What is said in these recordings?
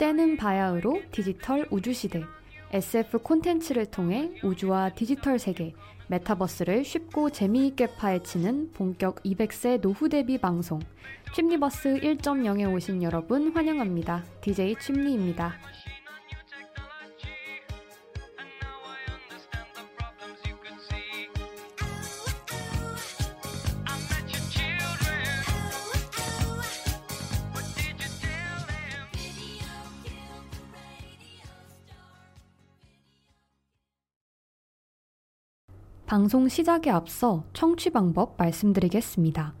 때는 바야흐로 디지털 우주시대 SF 콘텐츠를 통해 우주와 디지털 세계, 메타버스를 쉽고 재미있게 파헤치는 본격 200세 노후 대비 방송 취미버스 1.0에 오신 여러분 환영합니다. DJ 취미입니다. 방송 시작에 앞서 청취 방법 말씀드리겠습니다.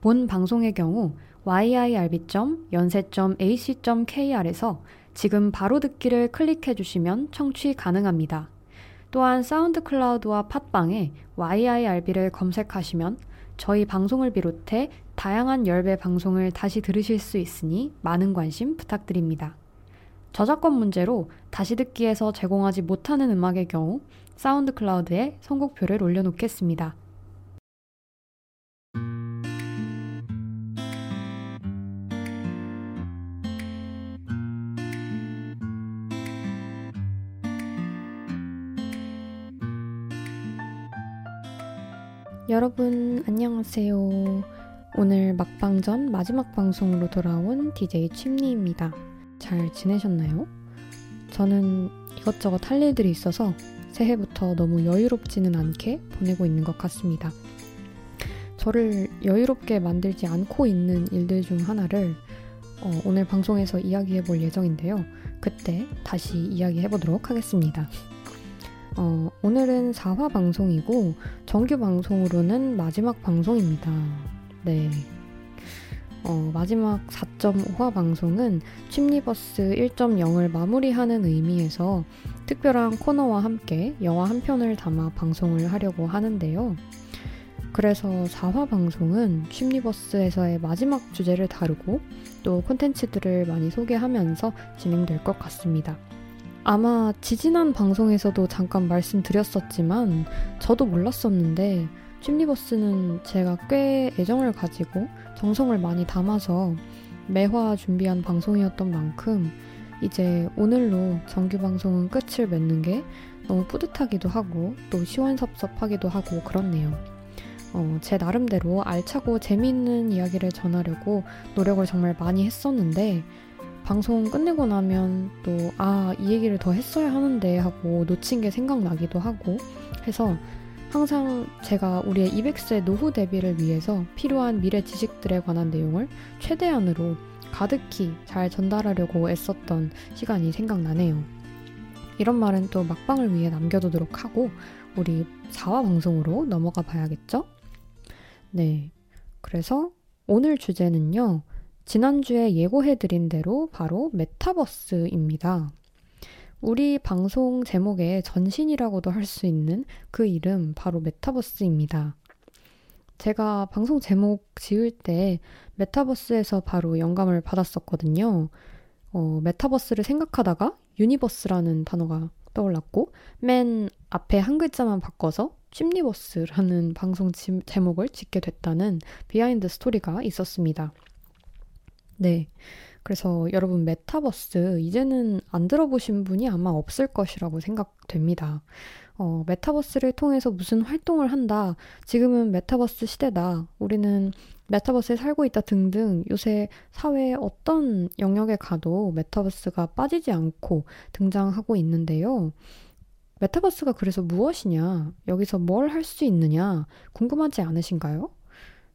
본 방송의 경우 yirb.연세.ac.kr에서 지금 바로 듣기를 클릭해 주시면 청취 가능합니다. 또한 사운드 클라우드와 팟빵에 yirb를 검색하시면 저희 방송을 비롯해 다양한 열배 방송을 다시 들으실 수 있으니 많은 관심 부탁드립니다. 저작권 문제로 다시 듣기에서 제공하지 못하는 음악의 경우 사운드 클라우드에 선곡표를 올려놓겠습니다. 여러분 안녕하세요. 오늘 막방전 마지막 방송으로 돌아온 DJ 침리입니다. 잘 지내셨나요? 저는 이것저것 할 일들이 있어서 새해부터 너무 여유롭지는 않게 보내고 있는 것 같습니다. 저를 여유롭게 만들지 않고 있는 일들 중 하나를 어, 오늘 방송에서 이야기해 볼 예정인데요. 그때 다시 이야기해 보도록 하겠습니다. 어, 오늘은 4화 방송이고 정규 방송으로는 마지막 방송입니다. 네. 어, 마지막 4.5화 방송은 취미버스 1.0을 마무리하는 의미에서 특별한 코너와 함께 영화 한 편을 담아 방송을 하려고 하는데요. 그래서 4화 방송은 취미버스에서의 마지막 주제를 다루고 또 콘텐츠들을 많이 소개하면서 진행될 것 같습니다. 아마 지지난 방송에서도 잠깐 말씀드렸었지만 저도 몰랐었는데 취미버스는 제가 꽤 애정을 가지고 정성을 많이 담아서 매화 준비한 방송이었던 만큼 이제 오늘로 정규 방송은 끝을 맺는 게 너무 뿌듯하기도 하고 또 시원섭섭하기도 하고 그렇네요. 어, 제 나름대로 알차고 재미있는 이야기를 전하려고 노력을 정말 많이 했었는데 방송 끝내고 나면 또 아, 이 얘기를 더 했어야 하는데 하고 놓친 게 생각나기도 하고 해서 항상 제가 우리의 200세 노후 대비를 위해서 필요한 미래 지식들에 관한 내용을 최대한으로 가득히 잘 전달하려고 애썼던 시간이 생각나네요. 이런 말은 또 막방을 위해 남겨두도록 하고 우리 4화 방송으로 넘어가 봐야겠죠? 네. 그래서 오늘 주제는요. 지난주에 예고해드린 대로 바로 메타버스입니다. 우리 방송 제목의 전신이라고도 할 수 있는 그 이름 바로 메타버스입니다. 제가 방송 제목 지을 때 메타버스에서 바로 영감을 받았었거든요. 어, 메타버스를 생각하다가 universe라는 단어가 떠올랐고 맨 앞에 한 글자만 바꿔서 튜니버스라는 방송 지, 제목을 짓게 됐다는 behind story가 있었습니다. 네. 그래서 여러분 메타버스 이제는 안 들어보신 분이 아마 없을 것이라고 생각됩니다. 어, 메타버스를 통해서 무슨 활동을 한다. 지금은 메타버스 시대다. 우리는 메타버스에 살고 있다 등등 요새 사회의 어떤 영역에 가도 메타버스가 빠지지 않고 등장하고 있는데요. 메타버스가 그래서 무엇이냐? 여기서 뭘 할 수 있느냐? 궁금하지 않으신가요?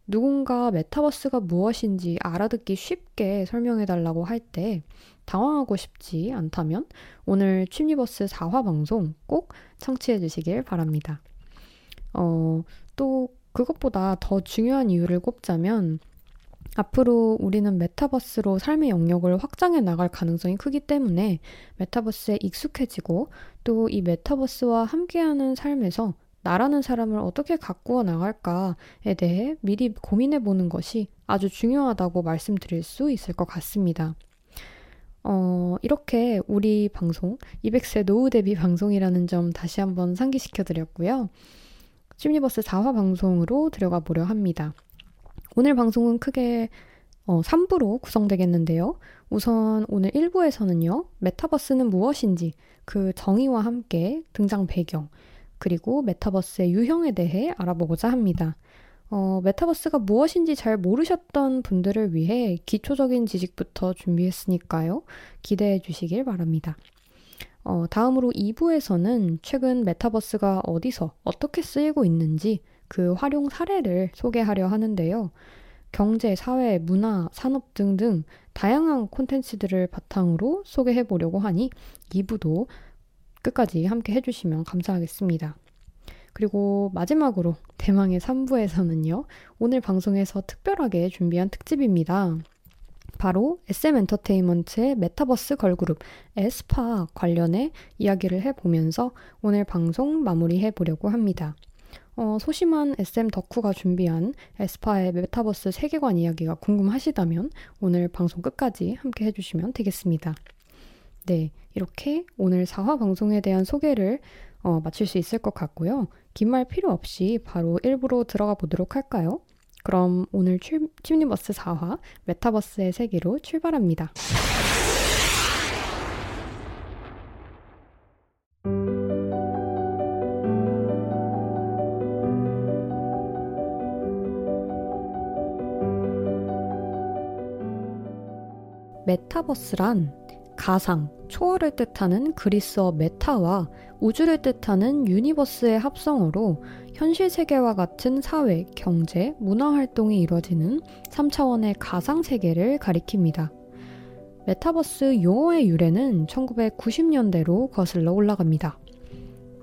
누군가 메타버스가 무엇인지 알아듣기 쉽게 설명해 달라고 할 때 당황하고 싶지 않다면 오늘 취미버스 4화 방송 꼭 청취해 주시길 바랍니다. 어, 또 그것보다 더 중요한 이유를 꼽자면 앞으로 우리는 메타버스로 삶의 영역을 확장해 나갈 가능성이 크기 때문에 메타버스에 익숙해지고 또 이 메타버스와 함께하는 삶에서 나라는 사람을 어떻게 가꾸어 나갈까에 대해 미리 고민해 보는 것이 아주 중요하다고 말씀드릴 수 있을 것 같습니다. 어, 이렇게 우리 방송, 200세 노후 대비 방송이라는 점 다시 한번 상기시켜 드렸고요. 심리버스 4화 방송으로 들어가 보려 합니다. 오늘 방송은 크게 어, 3부로 구성되겠는데요. 우선 오늘 1부에서는요, 메타버스는 무엇인지, 그 정의와 함께 등장 배경, 그리고 메타버스의 유형에 대해 알아보고자 합니다. 어, 메타버스가 무엇인지 잘 모르셨던 분들을 위해 기초적인 지식부터 준비했으니까요. 기대해 주시길 바랍니다. 어, 다음으로 2부에서는 최근 메타버스가 어디서 어떻게 쓰이고 있는지 그 활용 사례를 소개하려 하는데요. 경제, 사회, 문화, 산업 등등 다양한 콘텐츠들을 바탕으로 소개해 보려고 하니 2부도 끝까지 함께 해주시면 감사하겠습니다. 그리고 마지막으로 대망의 3부에서는요, 오늘 방송에서 특별하게 준비한 특집입니다. 바로 SM 엔터테인먼트의 메타버스 걸그룹 에스파 관련해 이야기를 해보면서 오늘 방송 마무리해 보려고 합니다. 어, 소심한 SM 덕후가 준비한 에스파의 메타버스 세계관 이야기가 궁금하시다면 오늘 방송 끝까지 함께 해주시면 되겠습니다. 네, 이렇게 오늘 4화 방송에 대한 소개를 어, 마칠 수 있을 것 같고요. 긴 말 필요 없이 바로 1부로 들어가 보도록 할까요? 그럼 오늘 출, 튜니버스 4화 메타버스의 세계로 출발합니다. 메타버스란 가상, 초월을 뜻하는 그리스어 메타와 우주를 뜻하는 universe의 합성어로 현실 세계와 같은 사회, 경제, 문화 활동이 이루어지는 3차원의 가상 세계를 가리킵니다. 메타버스 용어의 유래는 1990년대로 거슬러 올라갑니다.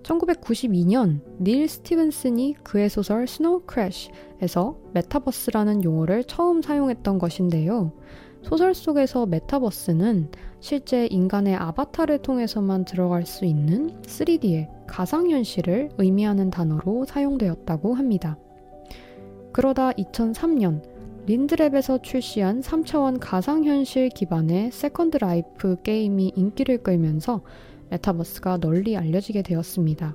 1992년 닐 스티븐슨이 그의 소설 Snow Crash에서 메타버스라는 용어를 처음 사용했던 것인데요. 소설 속에서 메타버스는 실제 인간의 아바타를 통해서만 들어갈 수 있는 3D의 가상현실을 의미하는 단어로 사용되었다고 합니다. 그러다 2003년 린드랩에서 출시한 3차원 가상현실 기반의 Second Life 게임이 인기를 끌면서 메타버스가 널리 알려지게 되었습니다.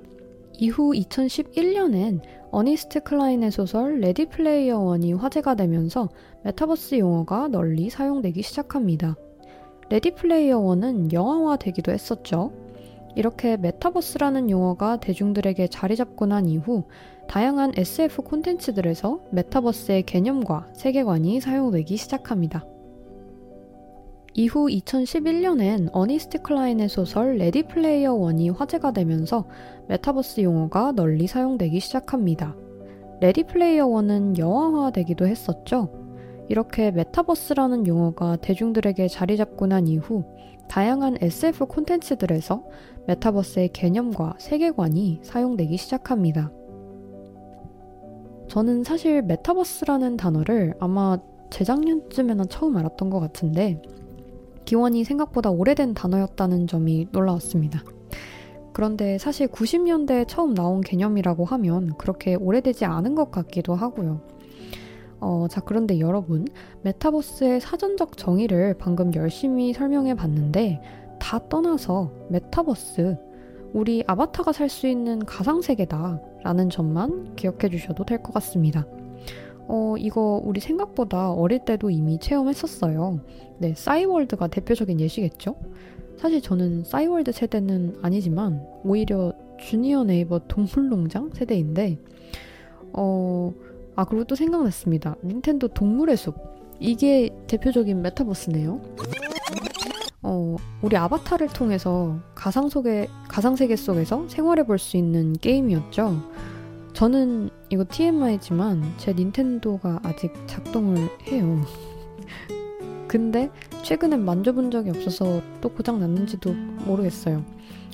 이후 2011년엔 어니스트 클라인의 소설 Ready Player One이 화제가 되면서 메타버스 용어가 널리 사용되기 시작합니다. Ready Player One은 영화화 되기도 했었죠. 이렇게 메타버스라는 용어가 대중들에게 자리 잡고 난 이후 다양한 SF 콘텐츠들에서 메타버스의 개념과 세계관이 사용되기 시작합니다. 이후 2011년엔 어니스트 클라인의 소설 Ready Player One이 화제가 되면서 메타버스 용어가 널리 사용되기 시작합니다. Ready Player One은 영화화되기도 했었죠. 이렇게 메타버스라는 용어가 대중들에게 자리 잡고 난 이후 다양한 SF 콘텐츠들에서 메타버스의 개념과 세계관이 사용되기 시작합니다. 저는 사실 메타버스라는 단어를 아마 재작년쯤에나 처음 알았던 것 같은데 기원이 생각보다 오래된 단어였다는 점이 놀라웠습니다. 그런데 사실 90년대에 처음 나온 개념이라고 하면 그렇게 오래되지 않은 것 같기도 하고요. 어, 자, 그런데 여러분, 메타버스의 사전적 정의를 방금 열심히 설명해 봤는데, 다 떠나서 메타버스, 우리 아바타가 살 수 있는 가상세계다. 라는 점만 기억해 주셔도 될 것 같습니다. 어, 이거 우리 생각보다 어릴 때도 이미 체험했었어요. 네, 싸이월드가 대표적인 예시겠죠? 사실 저는 싸이월드 세대는 아니지만 오히려 주니어 네이버 동물농장 세대인데 어, 아 그리고 또 생각났습니다. 닌텐도 동물의 숲 이게 대표적인 메타버스네요. 어, 우리 아바타를 통해서 가상 속에 가상 세계 속에서 생활해 볼 수 있는 게임이었죠. 저는 이거 TMI지만 제 닌텐도가 아직 작동을 해요. 근데 최근엔 만져본 적이 없어서 또 고장 났는지도 모르겠어요.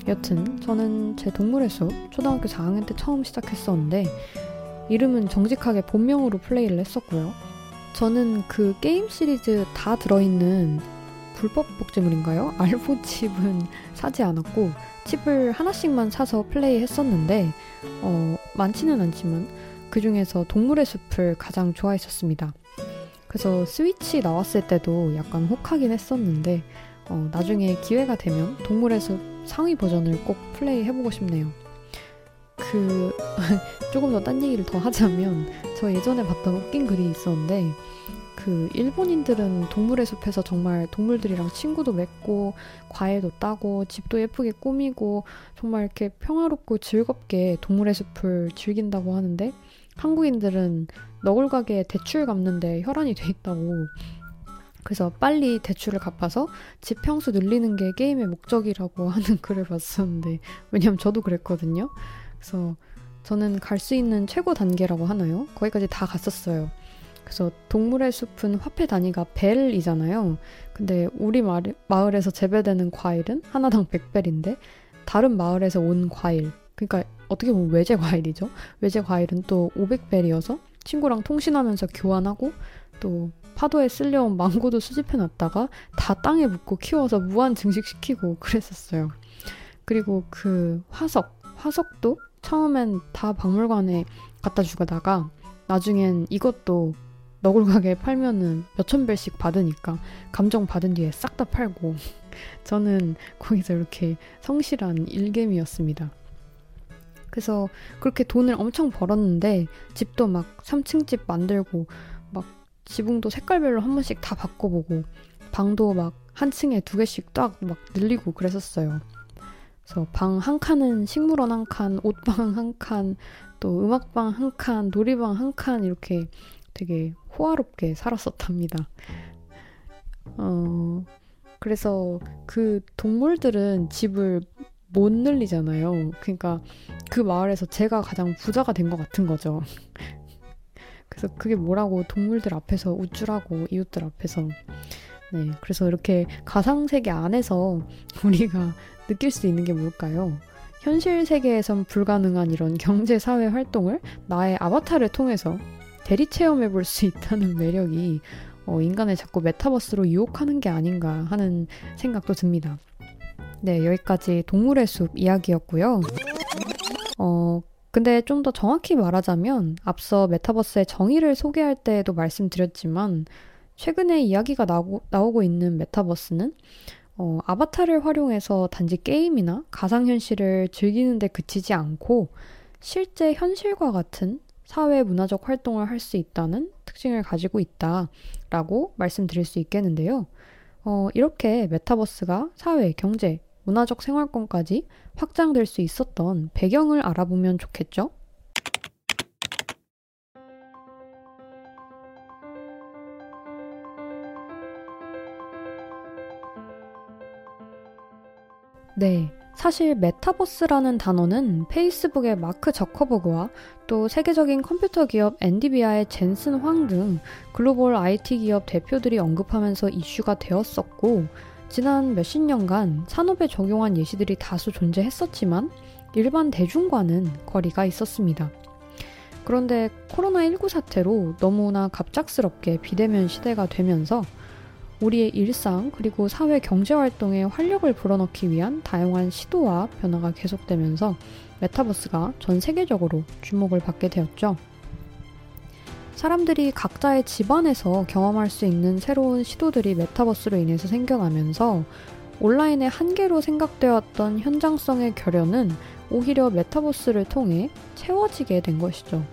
여튼 저는 제 동물의 숲 초등학교 4학년 때 처음 시작했었는데 이름은 정직하게 본명으로 플레이를 했었고요. 저는 그 게임 시리즈 다 들어있는 불법 복제물인가요? 알보 칩은 사지 않았고 칩을 하나씩만 사서 플레이 했었는데 어, 많지는 않지만 그 중에서 동물의 숲을 가장 좋아했었습니다. 그래서 스위치 나왔을 때도 약간 혹하긴 했었는데 어, 나중에 기회가 되면 동물의 숲 상위 버전을 꼭 플레이 해보고 싶네요. 그 조금 더 딴 얘기를 더 하자면 저 예전에 봤던 웃긴 글이 있었는데 그 일본인들은 동물의 숲에서 정말 동물들이랑 친구도 맺고 과일도 따고 집도 예쁘게 꾸미고 정말 이렇게 평화롭고 즐겁게 동물의 숲을 즐긴다고 하는데 한국인들은 너굴 가게에 대출 갚는데 혈안이 돼 있다고 그래서 빨리 대출을 갚아서 집 평수 늘리는 게 게임의 목적이라고 하는 글을 봤었는데 왜냐면 저도 그랬거든요. 그래서 저는 갈 수 있는 최고 단계라고 하나요? 거기까지 다 갔었어요. 그래서 동물의 숲은 화폐 단위가 벨이잖아요. 근데 우리 마을, 에서 재배되는 과일은 하나당 100벨인데 다른 마을에서 온 과일, 그러니까 어떻게 보면 외제 과일이죠. 외제 과일은 또 500벨이어서 친구랑 통신하면서 교환하고 또 파도에 쓸려온 망고도 수집해 놨다가 다 땅에 묻고 키워서 무한 증식시키고 그랬었어요. 그리고 그 화석, 화석도 처음엔 다 박물관에 갖다 주다가 나중엔 이것도 너굴 가게에 팔면은 몇천 배씩 받으니까 감정 받은 뒤에 싹 다 팔고 저는 거기서 이렇게 성실한 일개미였습니다. 그래서 그렇게 돈을 엄청 벌었는데 집도 막 3층 집 만들고 막 지붕도 색깔별로 한 번씩 다 바꿔보고 방도 막 한 층에 두 개씩 딱 막 늘리고 그랬었어요. 그래서 방 한 칸은 식물원 한 칸, 옷방 한 칸, 또 음악방 한 칸, 놀이방 한 칸 이렇게 되게 호화롭게 살았었답니다. 어, 그래서 그 동물들은 집을 못 늘리잖아요. 그러니까 그 마을에서 제가 가장 부자가 된 것 같은 거죠. 그래서 그게 뭐라고 동물들 앞에서 우쭐하고 이웃들 앞에서 네 그래서 이렇게 가상 세계 안에서 우리가 느낄 수 있는 게 뭘까요? 현실 세계에선 불가능한 이런 경제 사회 활동을 나의 아바타를 통해서 대리 체험해 볼 수 있다는 매력이 어, 인간을 자꾸 메타버스로 유혹하는 게 아닌가 하는 생각도 듭니다. 네, 여기까지 동물의 숲 이야기였고요. 어, 근데 좀 더 정확히 말하자면 앞서 메타버스의 정의를 소개할 때에도 말씀드렸지만 최근에 이야기가 나오고, 나오고 있는 메타버스는 어, 아바타를 활용해서 단지 게임이나 가상현실을 즐기는데 그치지 않고 실제 현실과 같은 사회 문화적 활동을 할 수 있다는 특징을 가지고 있다라고 말씀드릴 수 있겠는데요. 어, 이렇게 메타버스가 사회, 경제, 문화적 생활권까지 확장될 수 있었던 배경을 알아보면 좋겠죠? 네. 사실 메타버스라는 단어는 페이스북의 마크 저커버그와 또 세계적인 컴퓨터 기업 엔디비아의 젠슨 황 등 글로벌 IT 기업 대표들이 언급하면서 이슈가 되었었고 지난 몇십 년간 산업에 적용한 예시들이 다수 존재했었지만 일반 대중과는 거리가 있었습니다. 그런데 코로나19 사태로 너무나 갑작스럽게 비대면 시대가 되면서 우리의 일상 그리고 사회 경제 활동에 활력을 불어넣기 위한 다양한 시도와 변화가 계속되면서 메타버스가 전 세계적으로 주목을 받게 되었죠. 사람들이 각자의 집안에서 경험할 수 있는 새로운 시도들이 메타버스로 인해서 생겨나면서 온라인의 한계로 생각되었던 현장성의 결연은 오히려 메타버스를 통해 채워지게 된 것이죠.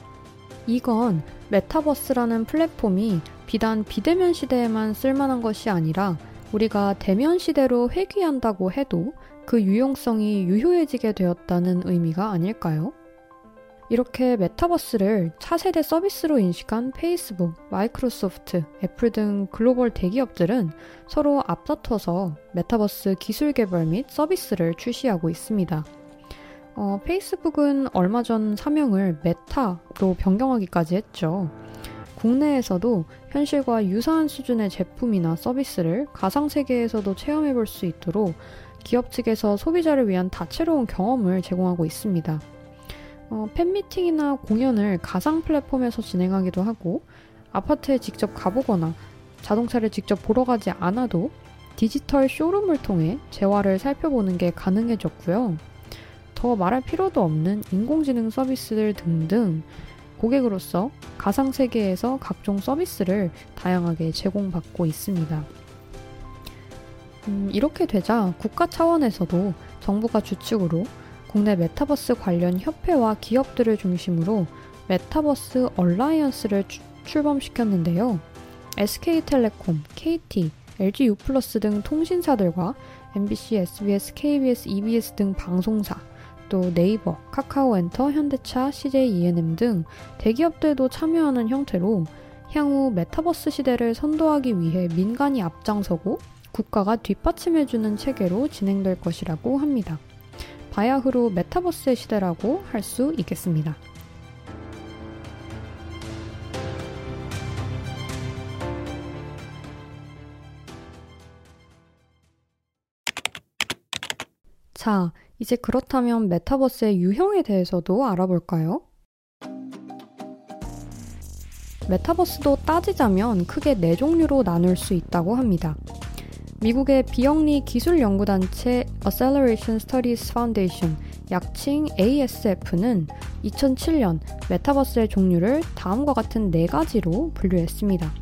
이건 메타버스라는 플랫폼이 비단 비대면 시대에만 쓸만한 것이 아니라 우리가 대면 시대로 회귀한다고 해도 그 유용성이 유효해지게 되었다는 의미가 아닐까요? 이렇게 메타버스를 차세대 서비스로 인식한 페이스북, 마이크로소프트, 애플 등 글로벌 대기업들은 서로 앞다퉈서 메타버스 기술 개발 및 서비스를 출시하고 있습니다. 어, 페이스북은 얼마 전 사명을 메타로 변경하기까지 했죠. 국내에서도 현실과 유사한 수준의 제품이나 서비스를 가상세계에서도 체험해 볼 수 있도록 기업 측에서 소비자를 위한 다채로운 경험을 제공하고 있습니다. 어, 팬미팅이나 공연을 가상 플랫폼에서 진행하기도 하고 아파트에 직접 가보거나 자동차를 직접 보러 가지 않아도 디지털 showroom을 통해 재화를 살펴보는 게 가능해졌고요. 더 말할 필요도 없는 인공지능 서비스들 등등 고객으로서 가상 세계에서 각종 서비스를 다양하게 제공받고 있습니다. 음, 이렇게 되자 국가 차원에서도 정부가 주축으로 국내 메타버스 관련 협회와 기업들을 중심으로 메타버스 alliance를 주, 출범시켰는데요. SK텔레콤, KT, LG U+ 등 통신사들과 MBC, SBS, KBS, EBS 등 방송사, 또 네이버, 카카오엔터, 현대차, CJ ENM 등 대기업들도 참여하는 형태로 향후 메타버스 시대를 선도하기 위해 민간이 앞장서고 국가가 뒷받침해주는 체계로 진행될 것이라고 합니다. 바야흐로 메타버스의 시대라고 할 수 있겠습니다. 자, 이제 그렇다면 메타버스의 유형에 대해서도 알아볼까요? 메타버스도 따지자면 크게 네 종류로 나눌 수 있다고 합니다. 미국의 비영리 기술 연구단체 Acceleration Studies Foundation, 약칭 ASF는 2007년 메타버스의 종류를 다음과 같은 네 가지로 분류했습니다.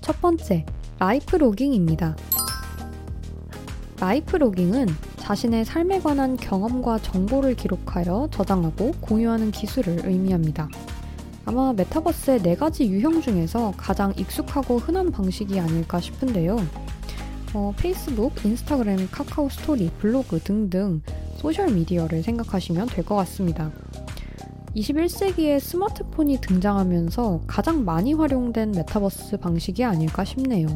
첫 번째, life logging입니다. life logging은 자신의 삶에 관한 경험과 정보를 기록하여 저장하고 공유하는 기술을 의미합니다. 아마 메타버스의 네 가지 유형 중에서 가장 익숙하고 흔한 방식이 아닐까 싶은데요. 어, 페이스북, 인스타그램, 카카오 스토리, 블로그 등등 소셜미디어를 생각하시면 될 것 같습니다. 21세기에 스마트폰이 등장하면서 가장 많이 활용된 메타버스 방식이 아닐까 싶네요.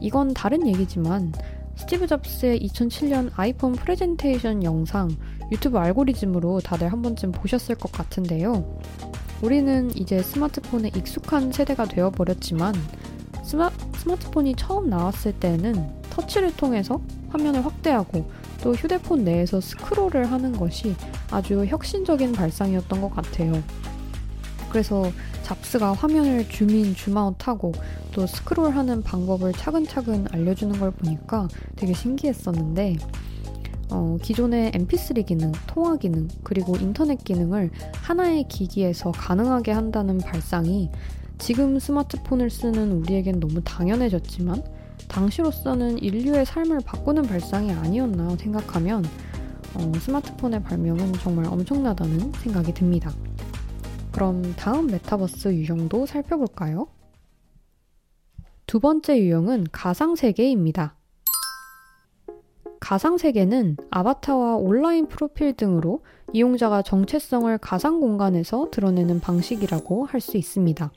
이건 다른 얘기지만 스티브 잡스의 2007년 아이폰 프레젠테이션 영상 유튜브 알고리즘으로 다들 한 번쯤 보셨을 것 같은데요. 우리는 이제 스마트폰에 익숙한 세대가 되어버렸지만 스마, 스마트폰이 처음 나왔을 때는 터치를 통해서 화면을 확대하고 또 휴대폰 내에서 스크롤을 하는 것이 아주 혁신적인 발상이었던 것 같아요. 그래서 잡스가 화면을 줌인, 줌아웃하고 또 스크롤하는 방법을 차근차근 알려주는 걸 보니까 되게 신기했었는데 어, 기존의 mp3 기능, 통화 기능, 그리고 인터넷 기능을 하나의 기기에서 가능하게 한다는 발상이 지금 스마트폰을 쓰는 우리에겐 너무 당연해졌지만 당시로서는 인류의 삶을 바꾸는 발상이 아니었나 생각하면 어, 스마트폰의 발명은 정말 엄청나다는 생각이 듭니다. 그럼 다음 메타버스 유형도 살펴볼까요? 두 번째 유형은 가상세계입니다. 가상세계는 아바타와 온라인 프로필 등으로 이용자가 정체성을 가상 공간에서 드러내는 방식이라고 할 수 있습니다.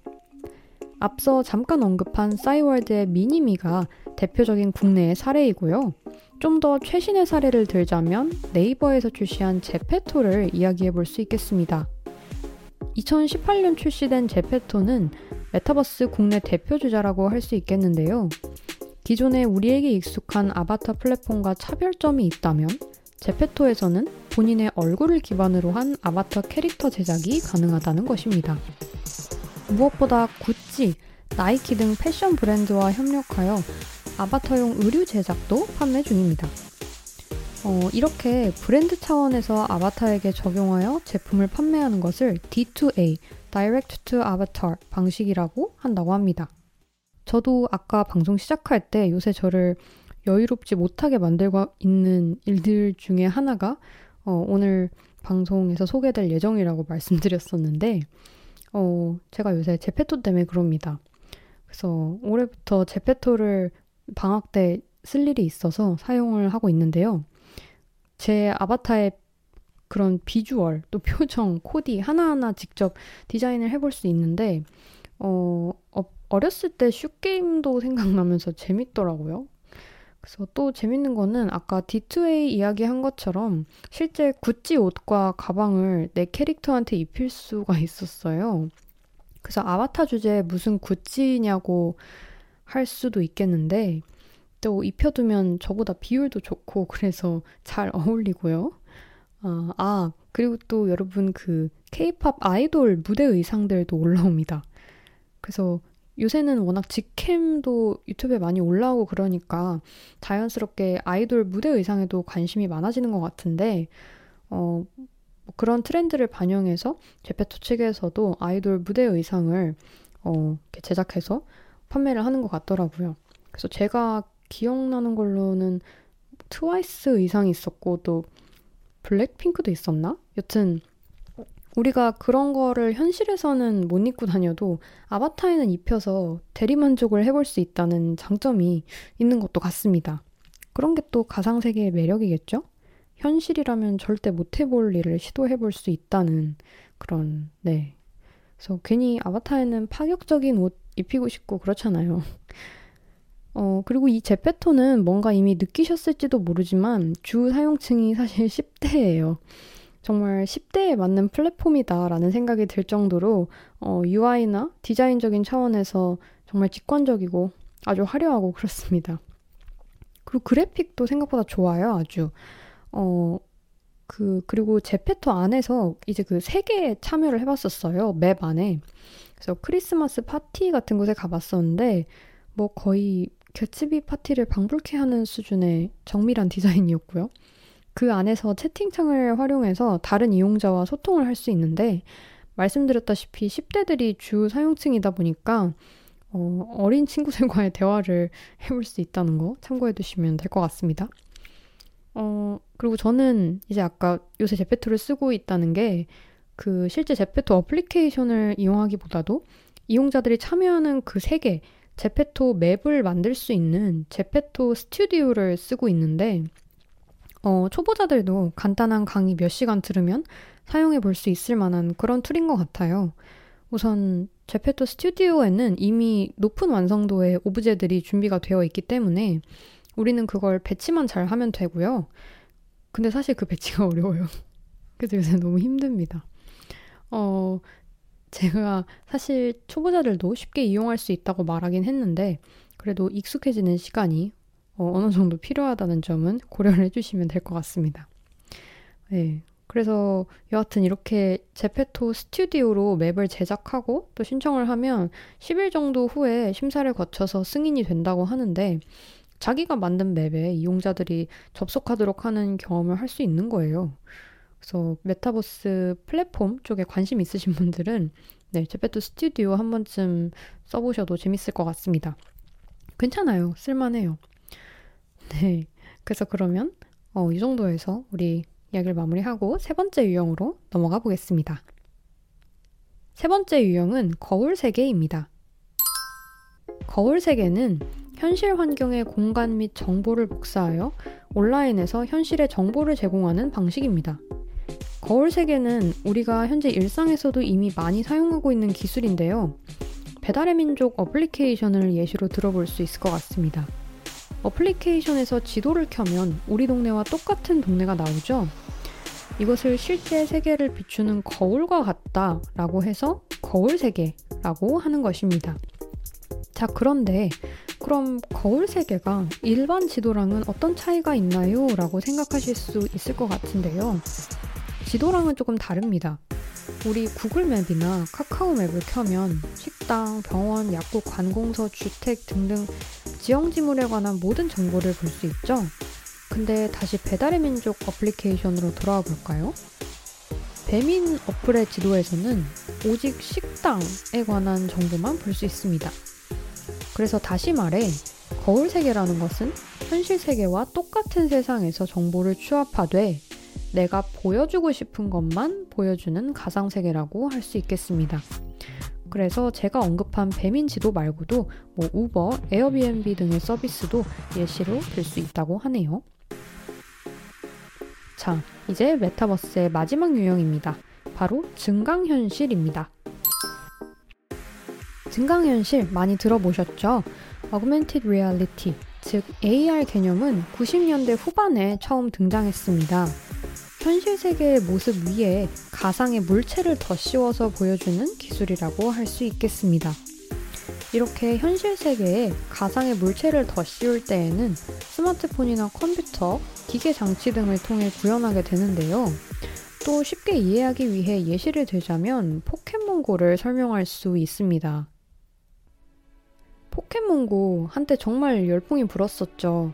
앞서 잠깐 언급한 싸이월드의 미니미가 대표적인 국내의 사례이고요. 좀 더 최신의 사례를 들자면 네이버에서 출시한 제페토를 이야기해 볼 수 있겠습니다. 2018년 출시된 제페토는 메타버스 국내 대표 주자라고 할 수 있겠는데요. 기존에 우리에게 익숙한 아바타 플랫폼과 차별점이 있다면 제페토에서는 본인의 얼굴을 기반으로 한 아바타 캐릭터 제작이 가능하다는 것입니다. 무엇보다 구찌, 나이키 등 패션 브랜드와 협력하여 아바타용 의류 제작도 판매 중입니다. 어, 이렇게 브랜드 차원에서 아바타에게 적용하여 제품을 판매하는 것을 D2A, Direct to Avatar 방식이라고 한다고 합니다. 저도 아까 방송 시작할 때 요새 저를 여유롭지 못하게 만들고 있는 일들 중에 하나가 어, 오늘 방송에서 소개될 예정이라고 말씀드렸었는데 어, 제가 요새 제페토 때문에 그럽니다. 그래서 올해부터 제페토를 방학 때 쓸 일이 있어서 사용을 하고 있는데요. 제 아바타의 그런 비주얼, 또 표정, 코디 하나하나 직접 디자인을 해볼 수 있는데, 어, 어 어렸을 때 슈게임도 생각나면서 재밌더라고요. 그래서 또 재밌는 거는 아까 D2A 이야기 한 것처럼 실제 구찌 옷과 가방을 내 캐릭터한테 입힐 수가 있었어요. 그래서 아바타 주제에 무슨 구찌냐고 할 수도 있겠는데 또 입혀두면 저보다 비율도 좋고 그래서 잘 어울리고요. 아, 아 그리고 또 여러분 그 케이팝 아이돌 무대 의상들도 올라옵니다. 그래서 요새는 워낙 직캠도 유튜브에 많이 올라오고 그러니까 자연스럽게 아이돌 무대 의상에도 관심이 많아지는 것 같은데, 어, 뭐 그런 트렌드를 반영해서 제페토 측에서도 아이돌 무대 의상을 어, 제작해서 판매를 하는 것 같더라고요. 그래서 제가 기억나는 걸로는 트와이스 의상이 있었고 또 블랙핑크도 있었나? 여튼 우리가 그런 거를 현실에서는 못 입고 다녀도 아바타에는 입혀서 대리만족을 해볼 수 있다는 장점이 있는 것도 같습니다. 그런 게 또 가상세계의 매력이겠죠? 현실이라면 절대 못 해볼 일을 시도해볼 수 있다는 그런, 네. 그래서 괜히 아바타에는 파격적인 옷 입히고 싶고 그렇잖아요. 어, 그리고 이 제페토는 뭔가 이미 느끼셨을지도 모르지만 주 사용층이 사실 10대예요. 정말 10대에 맞는 플랫폼이다라는 생각이 들 정도로 어, UI나 디자인적인 차원에서 정말 직관적이고 아주 화려하고 그렇습니다. 그리고 그래픽도 생각보다 좋아요, 아주. 어, 그, 그리고 제페토 안에서 이제 그 세개 참여를 해봤었어요, 맵 안에. 그래서 크리스마스 파티 같은 곳에 가봤었는데, 뭐 거의 개츠비 파티를 방불케 하는 수준의 정밀한 디자인이었고요. 그 안에서 채팅창을 활용해서 다른 이용자와 소통을 할 수 있는데 말씀드렸다시피 10대들이 주 사용층이다 보니까 어, 어린 친구들과의 대화를 해볼 수 있다는 거 참고해 두시면 될 것 같습니다. 어, 그리고 저는 이제 아까 요새 제페토를 쓰고 있다는 게 그 실제 제페토 어플리케이션을 이용하기보다도 이용자들이 참여하는 그 세계, 제페토 맵을 만들 수 있는 제페토 스튜디오를 쓰고 있는데 어, 초보자들도 간단한 강의 몇 시간 들으면 사용해 볼 수 있을 만한 그런 툴인 것 같아요. 우선 제페토 스튜디오에는 이미 높은 완성도의 오브제들이 준비가 되어 있기 때문에 우리는 그걸 배치만 잘 하면 되고요. 근데 사실 그 배치가 어려워요. 그래서 요새 너무 힘듭니다. 어, 제가 사실 초보자들도 쉽게 이용할 수 있다고 말하긴 했는데, 그래도 익숙해지는 시간이 어, 어느 정도 필요하다는 점은 고려를 해주시면 될 것 같습니다. 네. 그래서 여하튼 이렇게 제페토 스튜디오로 맵을 제작하고 또 신청을 하면 10일 정도 후에 심사를 거쳐서 승인이 된다고 하는데 자기가 만든 맵에 이용자들이 접속하도록 하는 경험을 할 수 있는 거예요. 그래서 메타버스 플랫폼 쪽에 관심 있으신 분들은 네, 제페토 스튜디오 한 번쯤 써보셔도 재밌을 것 같습니다. 괜찮아요. 쓸만해요. 네. 그래서 그러면 어, 이 정도에서 우리 이야기를 마무리하고 세 번째 유형으로 넘어가 보겠습니다. 세 번째 유형은 거울 세계입니다. 거울 세계는 현실 환경의 공간 및 정보를 복사하여 온라인에서 현실의 정보를 제공하는 방식입니다. 거울 세계는 우리가 현재 일상에서도 이미 많이 사용하고 있는 기술인데요. 배달의 민족 어플리케이션을 예시로 들어볼 수 있을 것 같습니다. 어플리케이션에서 지도를 켜면 우리 동네와 똑같은 동네가 나오죠. 이것을 실제 세계를 비추는 거울과 같다 라고 해서 거울 세계라고 하는 것입니다. 자, 그런데 그럼 거울 세계가 일반 지도랑은 어떤 차이가 있나요? 라고 생각하실 수 있을 것 같은데요. 지도랑은 조금 다릅니다. 우리 구글맵이나 카카오맵을 켜면 식당, 병원, 약국, 관공서, 주택 등등 지형지물에 관한 모든 정보를 볼 수 있죠? 근데 다시 배달의 민족 어플리케이션으로 돌아와 볼까요? 배민 어플의 지도에서는 오직 식당에 관한 정보만 볼 수 있습니다. 그래서 다시 말해, 거울 세계라는 것은 현실 세계와 똑같은 세상에서 정보를 취합하되 내가 보여주고 싶은 것만 보여주는 가상세계라고 할 수 있겠습니다. 그래서 제가 언급한 배민 지도 말고도 뭐 우버, 에어비앤비 등의 서비스도 예시로 들 수 있다고 하네요. 자, 이제 메타버스의 마지막 유형입니다. 바로 증강현실입니다. 증강현실 많이 들어보셨죠? Augmented Reality, 즉 AR 개념은 90년대 후반에 처음 등장했습니다. 현실 세계의 모습 위에 가상의 물체를 더 씌워서 보여주는 기술이라고 할 수 있겠습니다. 이렇게 현실 세계에 가상의 물체를 더 씌울 때에는 스마트폰이나 컴퓨터, 기계 장치 등을 통해 구현하게 되는데요. 또 쉽게 이해하기 위해 예시를 들자면 포켓몬고를 설명할 수 있습니다. 포켓몬고 한때 정말 열풍이 불었었죠.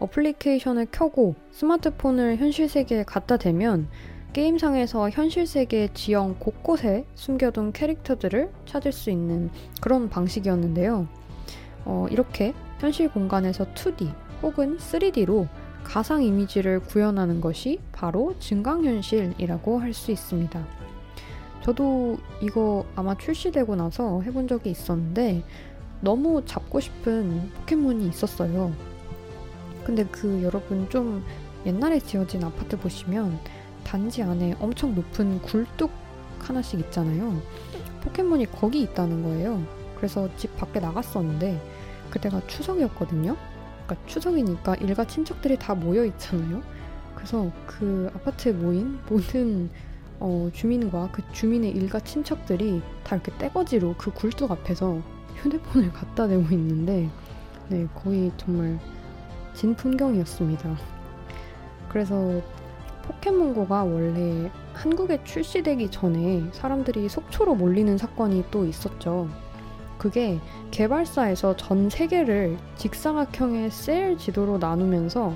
어플리케이션을 켜고 스마트폰을 현실 세계에 갖다 대면 게임상에서 현실 세계의 지형 곳곳에 숨겨둔 캐릭터들을 찾을 수 있는 그런 방식이었는데요. 어, 이렇게 현실 공간에서 2D 혹은 3D로 가상 이미지를 구현하는 것이 바로 증강현실이라고 할 수 있습니다. 저도 이거 아마 출시되고 나서 해본 적이 있었는데 너무 잡고 싶은 포켓몬이 있었어요. 근데 그 여러분 좀 옛날에 지어진 아파트 보시면 단지 안에 엄청 높은 굴뚝 하나씩 있잖아요. 포켓몬이 거기 있다는 거예요. 그래서 집 밖에 나갔었는데 그때가 추석이었거든요. 그러니까 추석이니까 일가 친척들이 다 모여 있잖아요. 그래서 그 아파트에 모인 모든 어, 주민과 그 주민의 일가 친척들이 다 이렇게 떼거지로 그 굴뚝 앞에서 휴대폰을 갖다 대고 있는데 네 거의 정말 진 풍경이었습니다. 그래서 포켓몬고가 원래 한국에 출시되기 전에 사람들이 속초로 몰리는 사건이 또 있었죠. 그게 개발사에서 전 세계를 직사각형의 셀 지도로 나누면서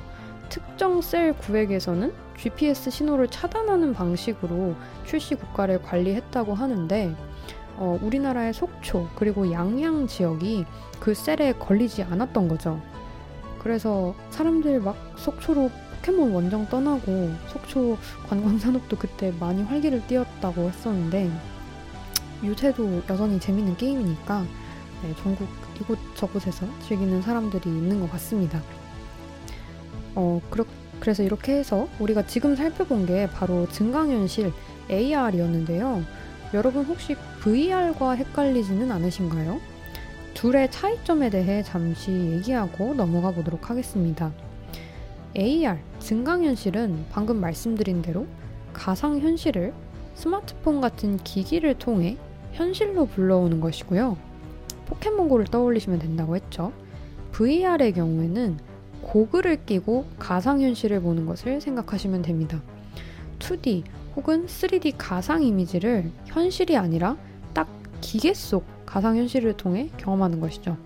특정 셀 구획에서는 GPS 신호를 차단하는 방식으로 출시 국가를 관리했다고 하는데 어, 우리나라의 속초 그리고 양양 지역이 그 셀에 걸리지 않았던 거죠. 그래서 사람들 막 속초로 포켓몬 원정 떠나고 속초 관광산업도 그때 많이 활기를 띄었다고 했었는데 요새도 여전히 재밌는 게임이니까 네, 전국 이곳저곳에서 즐기는 사람들이 있는 것 같습니다. 어, 그렇, 그래서 이렇게 해서 우리가 지금 살펴본 게 바로 증강현실 AR이었는데요. 여러분 혹시 VR과 헷갈리지는 않으신가요? 둘의 차이점에 대해 잠시 얘기하고 넘어가 보도록 하겠습니다. AR, 증강현실은 방금 말씀드린 대로 가상현실을 스마트폰 같은 기기를 통해 현실로 불러오는 것이고요. 포켓몬고를 떠올리시면 된다고 했죠. VR의 경우에는 고글을 끼고 가상현실을 보는 것을 생각하시면 됩니다. 2D 혹은 3D 가상 이미지를 현실이 아니라 딱 기계 속 가상현실을 통해 경험하는 것이죠.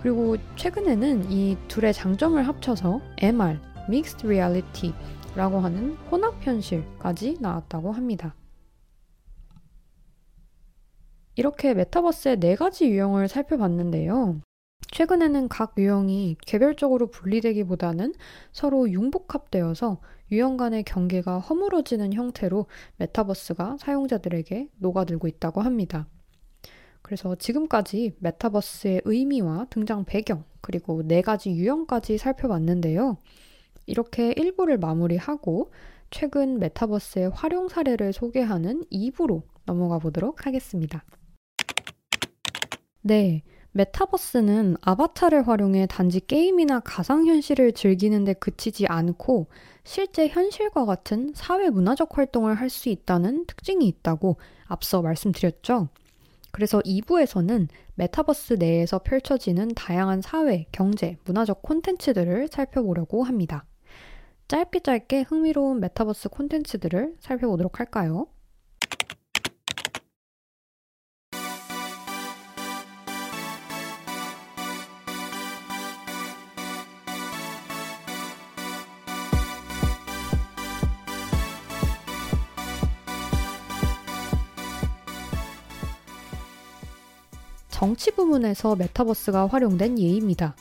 그리고 최근에는 이 둘의 장점을 합쳐서 MR, Mixed Reality라고 하는 혼합현실까지 나왔다고 합니다. 이렇게 메타버스의 네 가지 유형을 살펴봤는데요. 최근에는 각 유형이 개별적으로 분리되기보다는 서로 융복합되어서 유형 간의 경계가 허물어지는 형태로 메타버스가 사용자들에게 녹아들고 있다고 합니다. 그래서 지금까지 메타버스의 의미와 등장 배경, 그리고 네 가지 유형까지 살펴봤는데요. 이렇게 1부를 마무리하고 최근 메타버스의 활용 사례를 소개하는 2부로 넘어가 보도록 하겠습니다. 네. 메타버스는 아바타를 활용해 단지 게임이나 가상현실을 즐기는데 그치지 않고 실제 현실과 같은 사회 문화적 활동을 할 수 있다는 특징이 있다고 앞서 말씀드렸죠. 그래서 2부에서는 메타버스 내에서 펼쳐지는 다양한 사회, 경제, 문화적 콘텐츠들을 살펴보려고 합니다. 짧게 짧게 흥미로운 메타버스 콘텐츠들을 살펴보도록 할까요? 정치 부문에서 메타버스가 활용된 예입니다.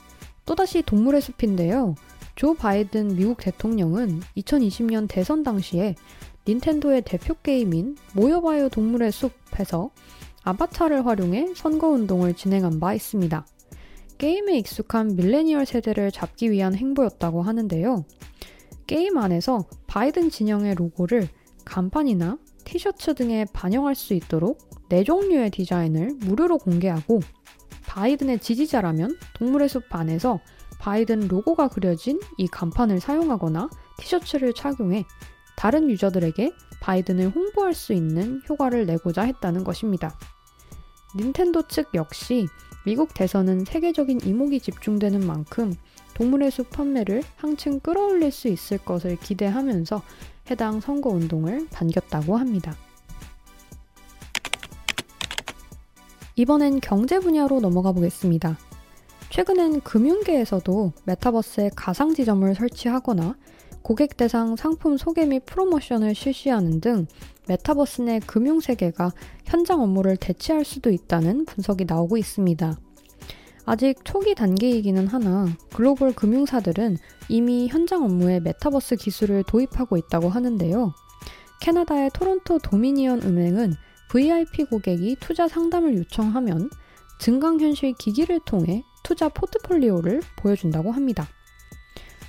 또다시 동물의 숲인데요. 조 바이든 미국 대통령은 2020년 대선 당시에 닌텐도의 대표 게임인 모여봐요 동물의 숲에서 아바타를 활용해 선거운동을 진행한 바 있습니다. 게임에 익숙한 밀레니얼 세대를 잡기 위한 행보였다고 하는데요. 게임 안에서 바이든 진영의 로고를 간판이나 티셔츠 등에 반영할 수 있도록 네 종류의 디자인을 무료로 공개하고 바이든의 지지자라면 동물의 숲 안에서 바이든 로고가 그려진 이 간판을 사용하거나 티셔츠를 착용해 다른 유저들에게 바이든을 홍보할 수 있는 효과를 내고자 했다는 것입니다. 닌텐도 측 역시 미국 대선은 세계적인 이목이 집중되는 만큼 동물의 숲 판매를 한층 끌어올릴 수 있을 것을 기대하면서 해당 선거운동을 반겼다고 합니다. 이번엔 경제 분야로 넘어가 보겠습니다. 최근엔 금융계에서도 메타버스에 가상 지점을 설치하거나 고객 대상 상품 소개 및 프로모션을 실시하는 등 메타버스 내 금융 세계가 현장 업무를 대체할 수도 있다는 분석이 나오고 있습니다. 아직 초기 단계이기는 하나 글로벌 금융사들은 이미 현장 업무에 메타버스 기술을 도입하고 있다고 하는데요. 캐나다의 토론토 도미니언 은행은 VIP 고객이 투자 상담을 요청하면 증강현실 기기를 통해 투자 포트폴리오를 보여준다고 합니다.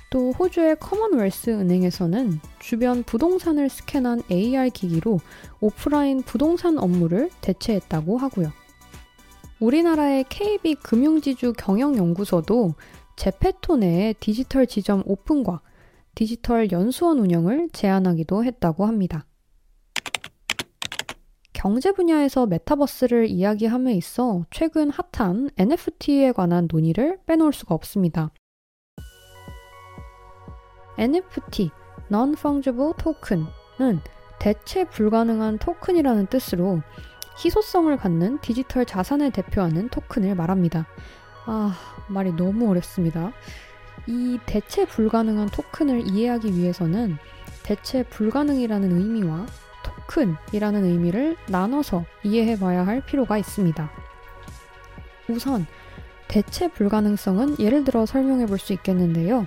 또 호주의 커먼웰스 은행에서는 주변 부동산을 스캔한 AR 기기로 오프라인 부동산 업무를 대체했다고 하고요. 우리나라의 KB 금융지주 경영연구소도 제페토 내에 디지털 지점 오픈과 디지털 연수원 운영을 제안하기도 했다고 합니다. 경제 분야에서 메타버스를 이야기함에 있어 최근 핫한 NFT에 관한 논의를 빼놓을 수가 없습니다. NFT, Non-Fungible Token은 대체 불가능한 토큰이라는 뜻으로 희소성을 갖는 디지털 자산을 대표하는 토큰을 말합니다. 아, 말이 너무 어렵습니다. 이 대체 불가능한 토큰을 이해하기 위해서는 대체 불가능이라는 의미와 토큰이라는 의미를 나눠서 이해해 봐야 할 필요가 있습니다. 우선, 대체 불가능성은 예를 들어 설명해 볼 수 있겠는데요.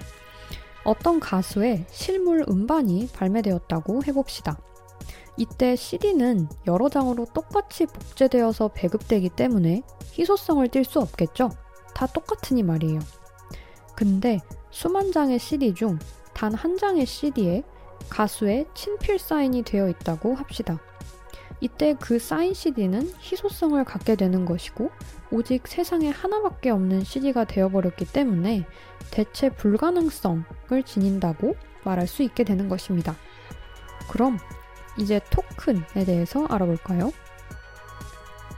어떤 가수의 실물 음반이 발매되었다고 해봅시다. 이때 CD는 여러 장으로 똑같이 복제되어서 배급되기 때문에 희소성을 띌 수 없겠죠? 다 똑같으니 말이에요. 근데 수만 장의 CD 중 단 한 장의 CD에 가수의 친필 사인이 되어 있다고 합시다. 이때 그 사인 CD는 희소성을 갖게 되는 것이고 오직 세상에 하나밖에 없는 CD가 되어버렸기 때문에 대체 불가능성을 지닌다고 말할 수 있게 되는 것입니다. 그럼 이제 토큰에 대해서 알아볼까요?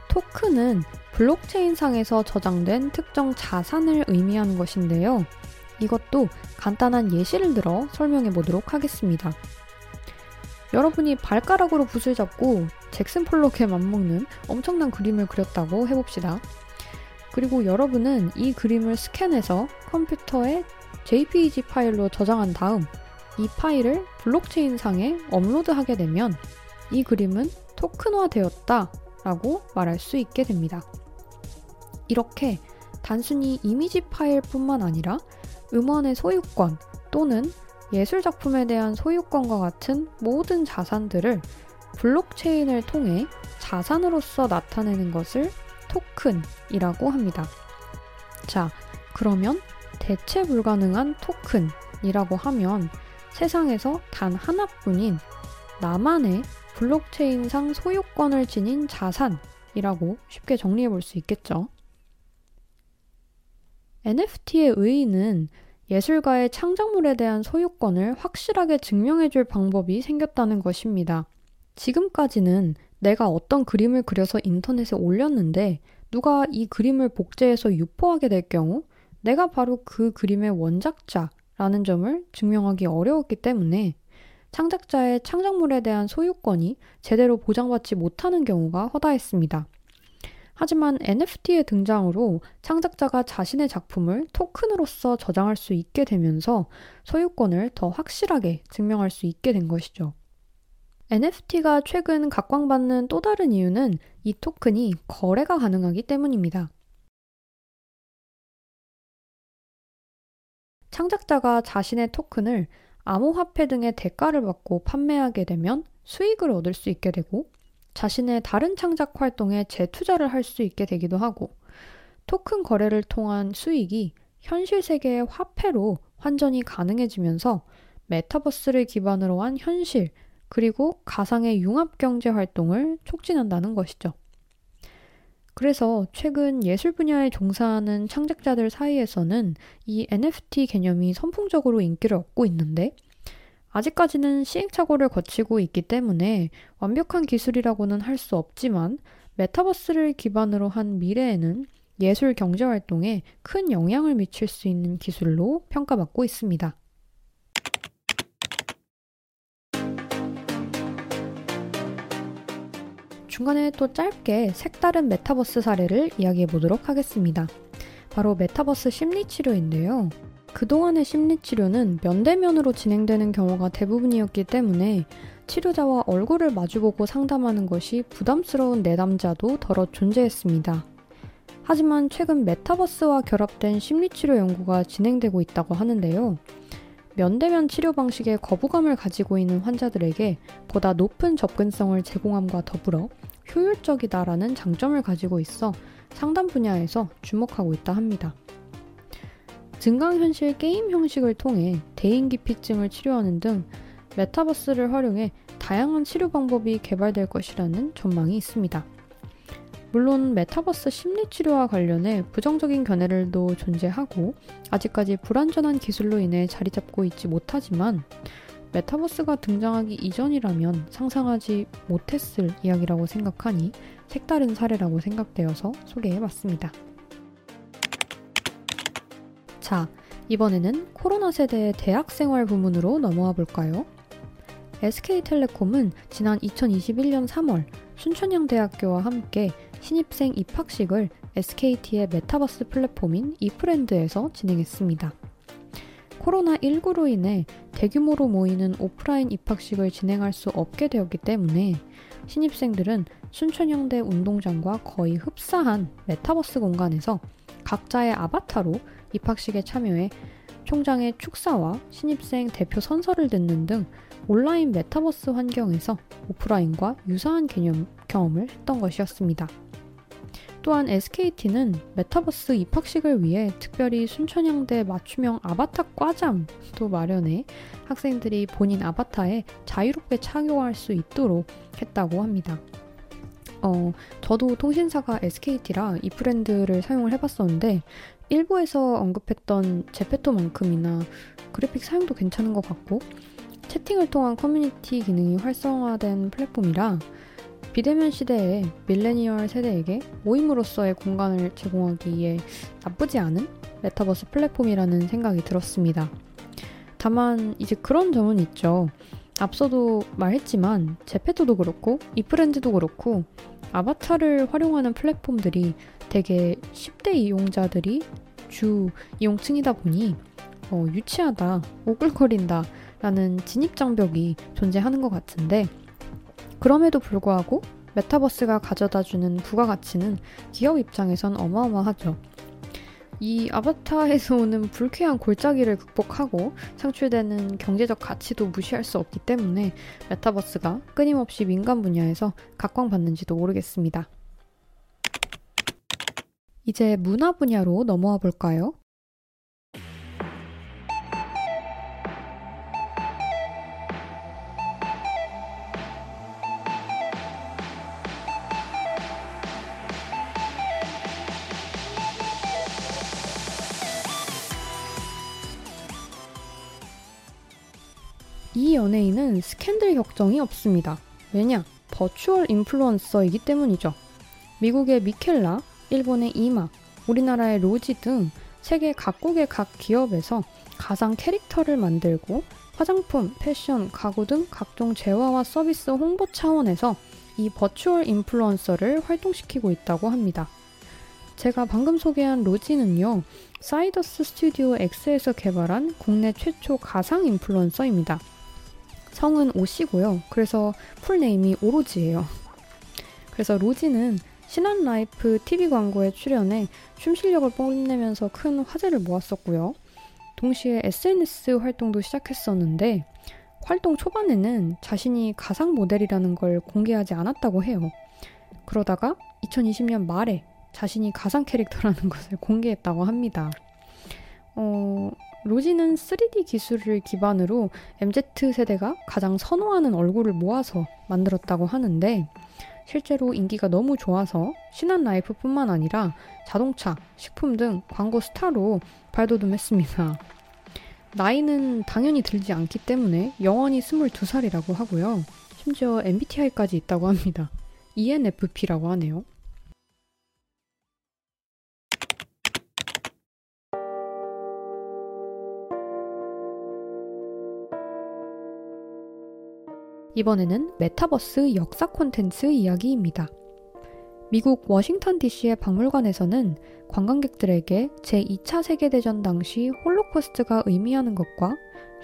토큰은 블록체인 상에서 저장된 특정 자산을 의미하는 것인데요. 이것도 간단한 예시를 들어 설명해 보도록 하겠습니다. 여러분이 발가락으로 붓을 잡고 잭슨 폴록에 맞먹는 엄청난 그림을 그렸다고 해봅시다. 그리고 여러분은 이 그림을 스캔해서 컴퓨터에 JPG 파일로 저장한 다음 이 파일을 블록체인 상에 업로드하게 되면 이 그림은 토큰화 되었다 라고 말할 수 있게 됩니다. 이렇게 단순히 이미지 파일뿐만 아니라 음원의 소유권 또는 예술작품에 대한 소유권과 같은 모든 자산들을 블록체인을 통해 자산으로서 나타내는 것을 토큰이라고 합니다. 자, 그러면 대체 불가능한 토큰이라고 하면 세상에서 단 하나뿐인 나만의 블록체인상 소유권을 지닌 자산이라고 쉽게 정리해 볼 수 있겠죠. NFT의 의의는 예술가의 창작물에 대한 소유권을 확실하게 증명해 줄 방법이 생겼다는 것입니다. 지금까지는 내가 어떤 그림을 그려서 인터넷에 올렸는데 누가 이 그림을 복제해서 유포하게 될 경우 내가 바로 그 그림의 원작자 라는 점을 증명하기 어려웠기 때문에 창작자의 창작물에 대한 소유권이 제대로 보장받지 못하는 경우가 허다했습니다. 하지만 NFT의 등장으로 창작자가 자신의 작품을 토큰으로서 저장할 수 있게 되면서 소유권을 더 확실하게 증명할 수 있게 된 것이죠. NFT가 최근 각광받는 또 다른 이유는 이 토큰이 거래가 가능하기 때문입니다. 창작자가 자신의 토큰을 암호화폐 등의 대가를 받고 판매하게 되면 수익을 얻을 수 있게 되고 자신의 다른 창작 활동에 재투자를 할 수 있게 되기도 하고 토큰 거래를 통한 수익이 현실 세계의 화폐로 환전이 가능해지면서 메타버스를 기반으로 한 현실 그리고 가상의 융합 경제 활동을 촉진한다는 것이죠. 그래서 최근 예술 분야에 종사하는 창작자들 사이에서는 이 NFT 개념이 선풍적으로 인기를 얻고 있는데 아직까지는 시행착오를 거치고 있기 때문에 완벽한 기술이라고는 할 수 없지만 메타버스를 기반으로 한 미래에는 예술 경제 활동에 큰 영향을 미칠 수 있는 기술로 평가받고 있습니다. 중간에 또 짧게 색다른 메타버스 사례를 이야기해 보도록 하겠습니다. 바로 메타버스 심리치료인데요. 그동안의 심리치료는 면대면으로 진행되는 경우가 대부분이었기 때문에 치료자와 얼굴을 마주보고 상담하는 것이 부담스러운 내담자도 더러 존재했습니다. 하지만 최근 메타버스와 결합된 심리치료 연구가 진행되고 있다고 하는데요. 면대면 치료 방식에 거부감을 가지고 있는 환자들에게 보다 높은 접근성을 제공함과 더불어 효율적이다라는 장점을 가지고 있어 상담 분야에서 주목하고 있다 합니다. 증강현실 게임 형식을 통해 대인기피증을 치료하는 등 메타버스를 활용해 다양한 치료 방법이 개발될 것이라는 전망이 있습니다. 물론 메타버스 심리치료와 관련해 부정적인 견해들도 존재하고 아직까지 불완전한 기술로 인해 자리 잡고 있지 못하지만 메타버스가 등장하기 이전이라면 상상하지 못했을 이야기라고 생각하니 색다른 사례라고 생각되어서 소개해봤습니다. 자, 이번에는 코로나 세대의 대학생활 부문으로 넘어와 볼까요? SK텔레콤은 지난 2021년 3월 순천향대학교와 함께 신입생 입학식을 SKT의 메타버스 플랫폼인 이프랜드에서 진행했습니다. 코로나19로 인해 대규모로 모이는 오프라인 입학식을 진행할 수 없게 되었기 때문에 신입생들은 순천향대 운동장과 거의 흡사한 메타버스 공간에서 각자의 아바타로 입학식에 참여해 총장의 축사와 신입생 대표 선서를 듣는 등 온라인 메타버스 환경에서 오프라인과 유사한 개념 경험을 했던 것이었습니다. 또한 SKT는 메타버스 입학식을 위해 특별히 순천향대 맞춤형 아바타 과잠도 마련해 학생들이 본인 아바타에 자유롭게 착용할 수 있도록 했다고 합니다. 어, 저도 통신사가 SKT라 ifland를 사용을 해봤었는데 일부에서 언급했던 제페토만큼이나 그래픽 사용도 괜찮은 것 같고 채팅을 통한 커뮤니티 기능이 활성화된 플랫폼이라 비대면 시대에 밀레니얼 세대에게 모임으로서의 공간을 제공하기에 나쁘지 않은 메타버스 플랫폼이라는 생각이 들었습니다. 다만 이제 그런 점은 있죠. 앞서도 말했지만 제페토도 그렇고 이프랜드도 그렇고 아바타를 활용하는 플랫폼들이 대개 10대 이용자들이 주 이용층이다 보니 어, 유치하다, 오글거린다 라는 진입장벽이 존재하는 것 같은데 그럼에도 불구하고 메타버스가 가져다주는 부가가치는 기업 입장에선 어마어마하죠. 이 아바타에서 오는 불쾌한 골짜기를 극복하고 창출되는 경제적 가치도 무시할 수 없기 때문에 메타버스가 끊임없이 민간 분야에서 각광받는지도 모르겠습니다. 이제 문화 분야로 넘어와 볼까요? 이 연예인은 스캔들 걱정이 없습니다. 왜냐? virtual 인플루언서이기 때문이죠. 미국의 미켈라, 일본의 이마, 우리나라의 로지 등 세계 각국의 각 기업에서 가상 캐릭터를 만들고 화장품, 패션, 가구 등 각종 재화와 서비스 홍보 차원에서 이 virtual 인플루언서를 활동시키고 있다고 합니다. 제가 방금 소개한 로지는요, 사이더스 스튜디오 X에서 개발한 국내 최초 가상 인플루언서입니다. 성은 오씨고요. 그래서 풀네임이 오로지예요. 그래서 로지는 신한라이프 TV 광고에 출연해 춤 실력을 뽐내면서 큰 화제를 모았었고요. 동시에 SNS 활동도 시작했었는데 활동 초반에는 자신이 가상 모델이라는 걸 공개하지 않았다고 해요. 그러다가 2020년 말에 자신이 가상 캐릭터라는 것을 공개했다고 합니다. 어, 로지는 3D 기술을 기반으로 MZ세대가 가장 선호하는 얼굴을 모아서 만들었다고 하는데 실제로 인기가 너무 좋아서 신한 라이프뿐만 아니라 자동차, 식품 등 광고 스타로 발돋움했습니다. 나이는 당연히 들지 않기 때문에 영원히 22살이라고 하고요. 심지어 MBTI까지 있다고 합니다. ENFP라고 하네요. 이번에는 메타버스 역사 콘텐츠 이야기입니다. 미국 워싱턴 DC의 박물관에서는 관광객들에게 제2차 세계대전 당시 홀로코스트가 의미하는 것과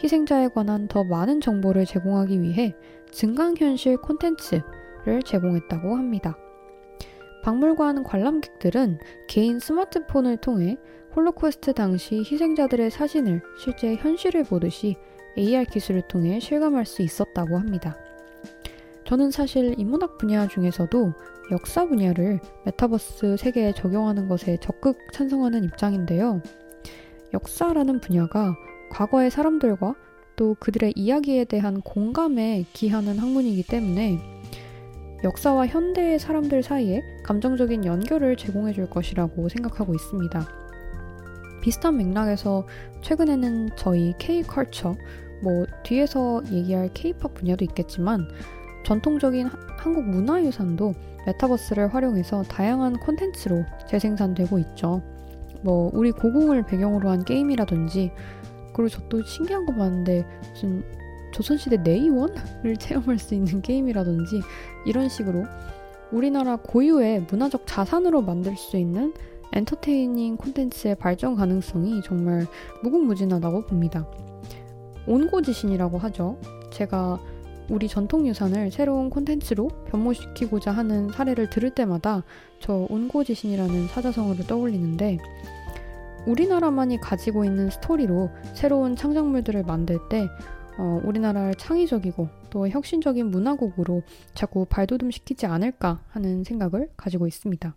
희생자에 관한 더 많은 정보를 제공하기 위해 증강현실 콘텐츠를 제공했다고 합니다. 박물관 관람객들은 개인 스마트폰을 통해 홀로코스트 당시 희생자들의 사진을 실제 현실을 보듯이 AR 기술을 통해 실감할 수 있었다고 합니다. 저는 사실 인문학 분야 중에서도 역사 분야를 메타버스 세계에 적용하는 것에 적극 찬성하는 입장인데요. 역사라는 분야가 과거의 사람들과 또 그들의 이야기에 대한 공감에 기하는 학문이기 때문에 역사와 현대의 사람들 사이에 감정적인 연결을 제공해 줄 것이라고 생각하고 있습니다. 비슷한 맥락에서 최근에는 저희 K-컬처, 뭐 뒤에서 얘기할 K-팝 분야도 있겠지만 전통적인 하, 한국 문화유산도 메타버스를 활용해서 다양한 콘텐츠로 재생산되고 있죠. 뭐 우리 고궁을 배경으로 한 게임이라든지 그리고 저 또 신기한 거 봤는데 무슨 조선시대 내의원을 체험할 수 있는 게임이라든지 이런 식으로 우리나라 고유의 문화적 자산으로 만들 수 있는 엔터테이닝 콘텐츠의 발전 가능성이 정말 무궁무진하다고 봅니다. 온고지신이라고 하죠. 제가 우리 전통 유산을 새로운 콘텐츠로 변모시키고자 하는 사례를 들을 때마다 저 온고지신이라는 사자성어를 떠올리는데 우리나라만이 가지고 있는 스토리로 새로운 창작물들을 만들 때 어, 우리나라를 창의적이고 또 혁신적인 문화국으로 자꾸 발돋움시키지 않을까 하는 생각을 가지고 있습니다.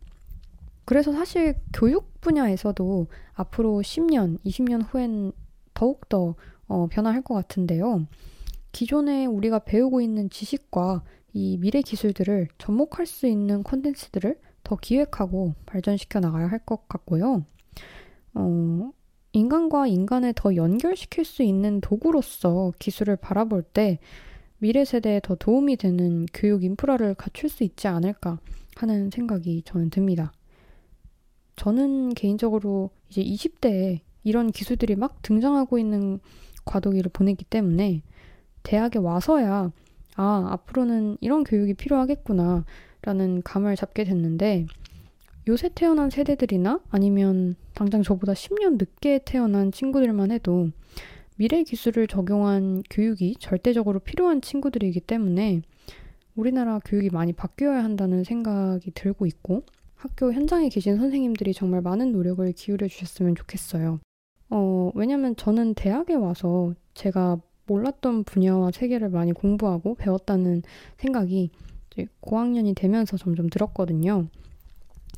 그래서 사실 교육 분야에서도 앞으로 10년, 20년 후엔 더욱더 어, 변화할 것 같은데요. 기존에 우리가 배우고 있는 지식과 이 미래 기술들을 접목할 수 있는 콘텐츠들을 더 기획하고 발전시켜 나가야 할 것 같고요. 어, 인간과 인간을 더 연결시킬 수 있는 도구로서 기술을 바라볼 때 미래 세대에 더 도움이 되는 교육 인프라를 갖출 수 있지 않을까 하는 생각이 저는 듭니다. 저는 개인적으로 이제 20대에 이런 기술들이 막 등장하고 있는 과도기를 보냈기 때문에 대학에 와서야 아, 앞으로는 이런 교육이 필요하겠구나 라는 감을 잡게 됐는데 요새 태어난 세대들이나 아니면 당장 저보다 10년 늦게 태어난 친구들만 해도 미래 기술을 적용한 교육이 절대적으로 필요한 친구들이기 때문에 우리나라 교육이 많이 바뀌어야 한다는 생각이 들고 있고 학교 현장에 계신 선생님들이 정말 많은 노력을 기울여 주셨으면 좋겠어요. 어, 왜냐면 저는 대학에 와서 제가 몰랐던 분야와 세계를 많이 공부하고 배웠다는 생각이 고학년이 되면서 점점 들었거든요.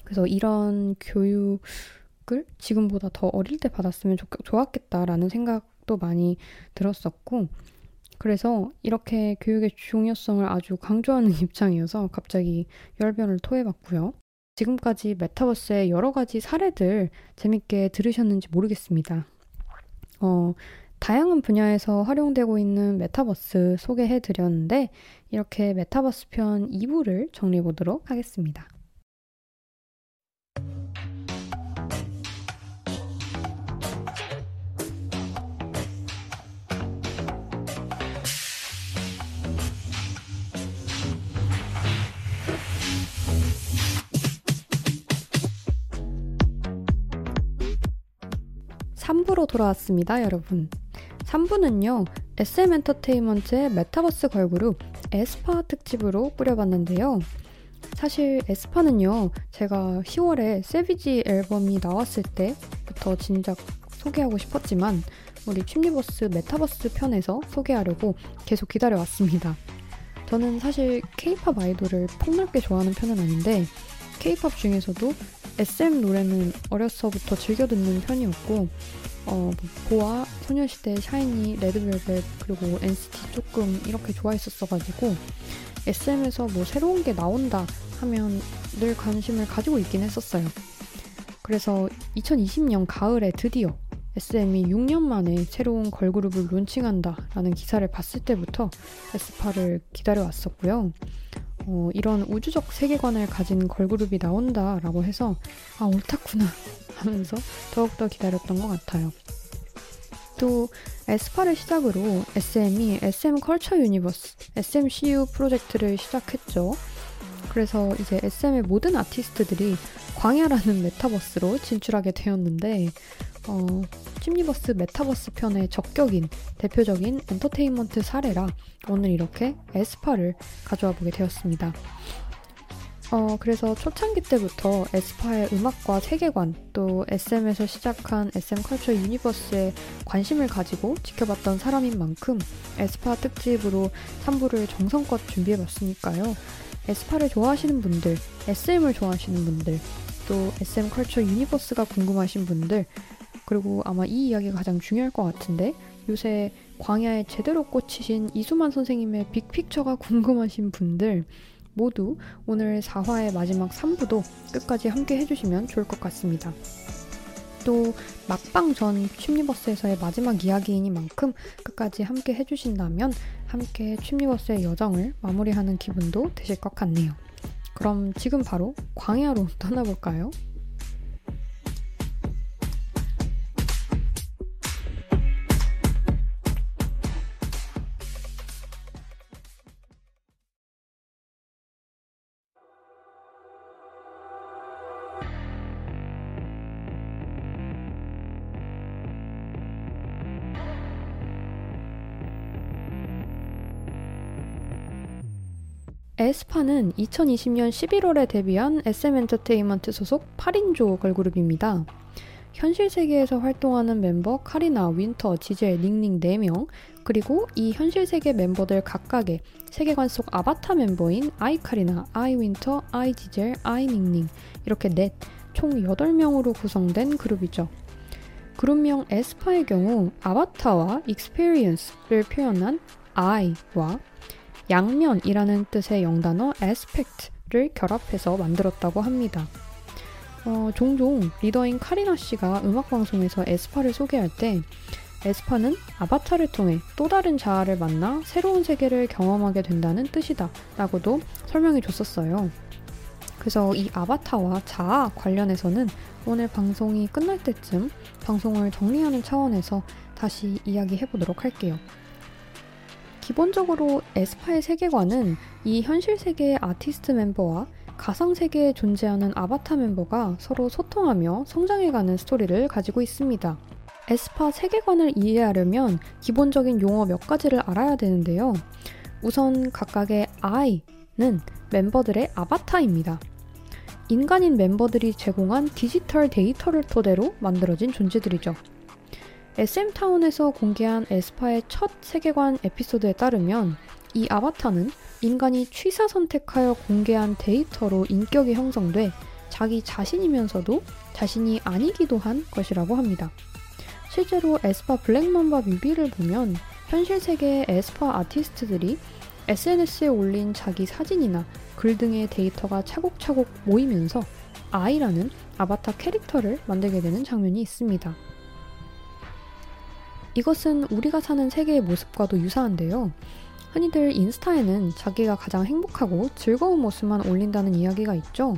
그래서 이런 교육을 지금보다 더 어릴 때 받았으면 좋, 좋았겠다라는 생각도 많이 들었었고, 그래서 이렇게 교육의 중요성을 아주 강조하는 입장이어서 갑자기 열변을 토해봤고요. 지금까지 메타버스의 여러 가지 사례들 재밌게 들으셨는지 모르겠습니다. 어, 다양한 분야에서 활용되고 있는 메타버스 소개해 드렸는데 이렇게 메타버스 편 2부를 정리해 보도록 하겠습니다. 3부로 돌아왔습니다, 여러분. 3부는요, SM 엔터테인먼트의 메타버스 걸그룹 에스파 특집으로 꾸려봤는데요. 사실 에스파는요, 제가 10월에 Savage 앨범이 나왔을 때부터 진작 소개하고 싶었지만, 우리 춤리버스 메타버스 편에서 소개하려고 계속 기다려왔습니다. 저는 사실 케이팝 아이돌을 폭넓게 좋아하는 편은 아닌데, 케이팝 중에서도 SM 노래는 어려서부터 즐겨 듣는 편이었고 어, 뭐 보아, 소녀시대, 샤이니, 레드벨벳 그리고 NCT 조금 이렇게 좋아했었어가지고 SM에서 뭐 새로운 게 나온다 하면 늘 관심을 가지고 있긴 했었어요. 그래서 2020년 가을에 드디어 SM이 6년 만에 새로운 걸그룹을 론칭한다라는 기사를 봤을 때부터 에스파를 기다려왔었고요. 어, 이런 우주적 세계관을 가진 걸그룹이 나온다라고 해서 아 옳다구나 하면서 더욱더 기다렸던 것 같아요. 또 에스파를 시작으로 SM이 SM Culture Universe, SMCU 프로젝트를 시작했죠. 그래서 이제 SM의 모든 아티스트들이 광야라는 메타버스로 진출하게 되었는데 어, 찜리버스 메타버스 편에 적격인 대표적인 엔터테인먼트 사례라 오늘 이렇게 에스파를 가져와 보게 되었습니다. 어, 그래서 초창기 때부터 에스파의 음악과 세계관, 또 SM에서 시작한 SM 컬처 유니버스에 관심을 가지고 지켜봤던 사람인 만큼 에스파 특집으로 3부를 정성껏 준비해봤으니까요. 에스파를 좋아하시는 분들, SM을 좋아하시는 분들, 또 SM 컬처 유니버스가 궁금하신 분들, 그리고 아마 이 이야기가 가장 중요할 것 같은데 요새 광야에 제대로 꽂히신 이수만 선생님의 빅픽처가 궁금하신 분들 모두 오늘 4화의 마지막 3부도 끝까지 함께 해주시면 좋을 것 같습니다. 또 막방 전 춤리버스에서의 마지막 이야기이니만큼 끝까지 함께 해주신다면 함께 춤리버스의 여정을 마무리하는 기분도 되실 것 같네요. 그럼 지금 바로 광야로 떠나볼까요? 에스파는 2020년 11월에 데뷔한 SM 엔터테인먼트 소속 8인조 걸그룹입니다. 현실 세계에서 활동하는 멤버 카리나, 윈터, 지젤, 닝닝 4명, 그리고 이 현실 세계 멤버들 각각의 세계관 속 아바타 멤버인 아이 카리나, 아이 윈터, 아이 지젤, 아이 닝닝 이렇게 넷, 총 8명으로 구성된 그룹이죠. 그룹명 에스파의 경우 아바타와 experience를 표현한 I와 양면이라는 뜻의 영단어 aspect를 결합해서 만들었다고 합니다. 어, 종종 리더인 카리나 씨가 음악 방송에서 에스파를 소개할 때 에스파는 아바타를 통해 또 다른 자아를 만나 새로운 세계를 경험하게 된다는 뜻이다 라고도 설명해 줬었어요. 그래서 이 아바타와 자아 관련해서는 오늘 방송이 끝날 때쯤 방송을 정리하는 차원에서 다시 이야기해 보도록 할게요. 기본적으로 에스파의 세계관은 이 현실 세계의 아티스트 멤버와 가상 세계에 존재하는 아바타 멤버가 서로 소통하며 성장해가는 스토리를 가지고 있습니다. 에스파 세계관을 이해하려면 기본적인 용어 몇 가지를 알아야 되는데요. 우선 각각의 I는 멤버들의 아바타입니다. 인간인 멤버들이 제공한 디지털 데이터를 토대로 만들어진 존재들이죠. SM타운에서 공개한 에스파의 첫 세계관 에피소드에 따르면 이 아바타는 인간이 취사 선택하여 공개한 데이터로 인격이 형성돼 자기 자신이면서도 자신이 아니기도 한 것이라고 합니다. 실제로 에스파 Black Mamba 뮤비를 보면 현실 세계의 에스파 아티스트들이 SNS에 올린 자기 사진이나 글 등의 데이터가 차곡차곡 모이면서 아이라는 아바타 캐릭터를 만들게 되는 장면이 있습니다. 이것은 우리가 사는 세계의 모습과도 유사한데요. 흔히들 인스타에는 자기가 가장 행복하고 즐거운 모습만 올린다는 이야기가 있죠.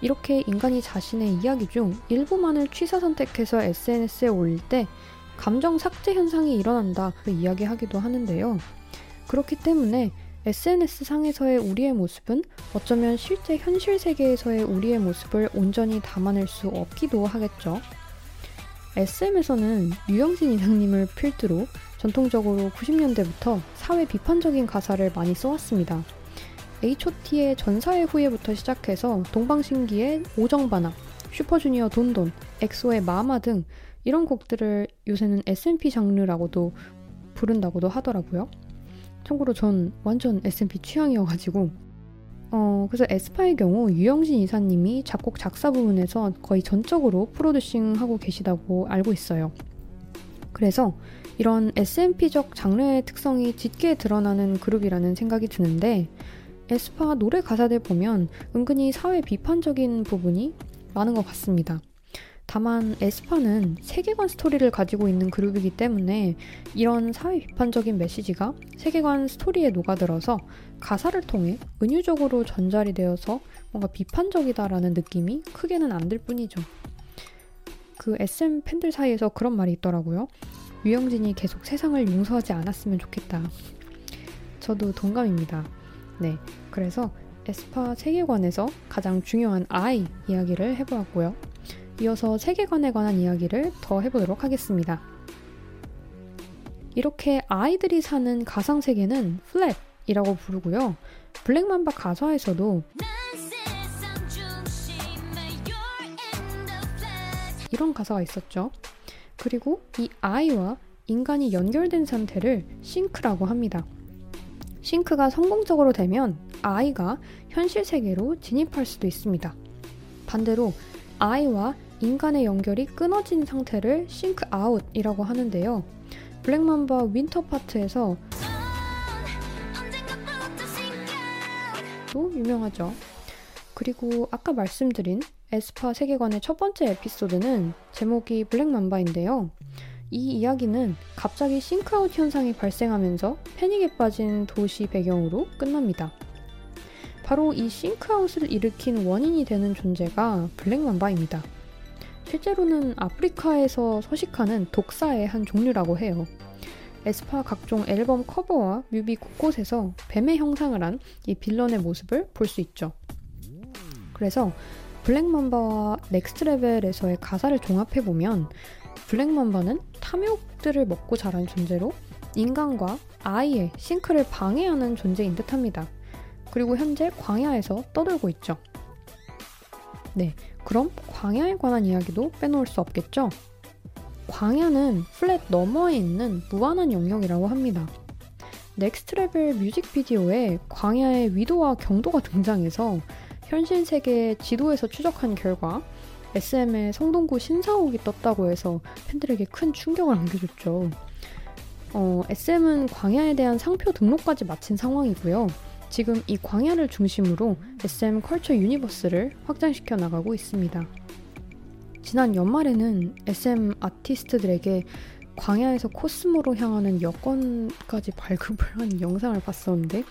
이렇게 인간이 자신의 이야기 중 일부만을 취사 선택해서 SNS에 올릴 때 감정 삭제 현상이 일어난다 그 이야기하기도 하는데요. 그렇기 때문에 SNS 상에서의 우리의 모습은 어쩌면 실제 현실 세계에서의 우리의 모습을 온전히 담아낼 수 없기도 하겠죠. SM에서는 유영진 이사님을 필두로 전통적으로 90년대부터 사회 비판적인 가사를 많이 써왔습니다. H.O.T의 전사의 후예부터 시작해서 동방신기의 오정바나, 슈퍼주니어 돈돈, 엑소의 마마 등 이런 곡들을 요새는 SMP 장르라고도 부른다고도 하더라고요. 참고로 전 완전 SMP 취향이어가지고 어, 그래서 에스파의 경우 유영진 이사님이 작곡 작사 부분에서 거의 전적으로 프로듀싱 하고 계시다고 알고 있어요. 그래서 이런 SMP적 장르의 특성이 짙게 드러나는 그룹이라는 생각이 드는데 에스파 노래 가사들 보면 은근히 사회 비판적인 부분이 많은 것 같습니다. 다만 에스파는 세계관 스토리를 가지고 있는 그룹이기 때문에 이런 사회 비판적인 메시지가 세계관 스토리에 녹아들어서 가사를 통해 은유적으로 전달이 되어서 뭔가 비판적이다라는 느낌이 크게는 안 들 뿐이죠. 그 SM 팬들 사이에서 그런 말이 있더라고요. 유영진이 계속 세상을 용서하지 않았으면 좋겠다. 저도 동감입니다. 네. 그래서 에스파 세계관에서 가장 중요한 아이 이야기를 해보았고요. 이어서 세계관에 관한 이야기를 더 해보도록 하겠습니다. 이렇게 아이들이 사는 가상세계는 플랫 이라고 부르고요. 블랙맘바 가사에서도 이런 가사가 있었죠. 그리고 이 아이와 인간이 연결된 상태를 sync라고 합니다. sync가 성공적으로 되면 아이가 현실 세계로 진입할 수도 있습니다. 반대로 아이와 인간의 연결이 끊어진 상태를 sync out이라고 하는데요. Black Mamba 윈터 파트에서 또 유명하죠. 그리고 아까 말씀드린 에스파 세계관의 첫 번째 에피소드는 제목이 Black Mamba인데요. 이 이야기는 갑자기 sync out 현상이 발생하면서 패닉에 빠진 도시 배경으로 끝납니다. 바로 이 sync out을 일으킨 원인이 되는 존재가 Black Mamba입니다. 실제로는 아프리카에서 서식하는 독사의 한 종류라고 해요. 에스파 각종 앨범 커버와 뮤비 곳곳에서 뱀의 형상을 한 이 빌런의 모습을 볼 수 있죠. 그래서 Black Mamba와 Next Level에서의 가사를 종합해보면 Black Mamba는 탐욕들을 먹고 자란 존재로 인간과 아이의 sync를 방해하는 존재인 듯 합니다. 그리고 현재 광야에서 떠들고 있죠. 네, 그럼 광야에 관한 이야기도 빼놓을 수 없겠죠? 광야는 FLAT 너머에 있는 무한한 영역이라고 합니다. Next Level 뮤직비디오에 광야의 위도와 경도가 등장해서 현실 세계의 지도에서 추적한 결과 SM의 성동구 신사옥이 떴다고 해서 팬들에게 큰 충격을 안겨줬죠. 어, SM은 광야에 대한 상표 등록까지 마친 상황이고요. 지금 이 광야를 중심으로 SM Culture Universe를 확장시켜 나가고 있습니다. 지난 연말에는 SM 아티스트들에게 광야에서 코스모로 향하는 여권까지 발급을 한 영상을 봤었는데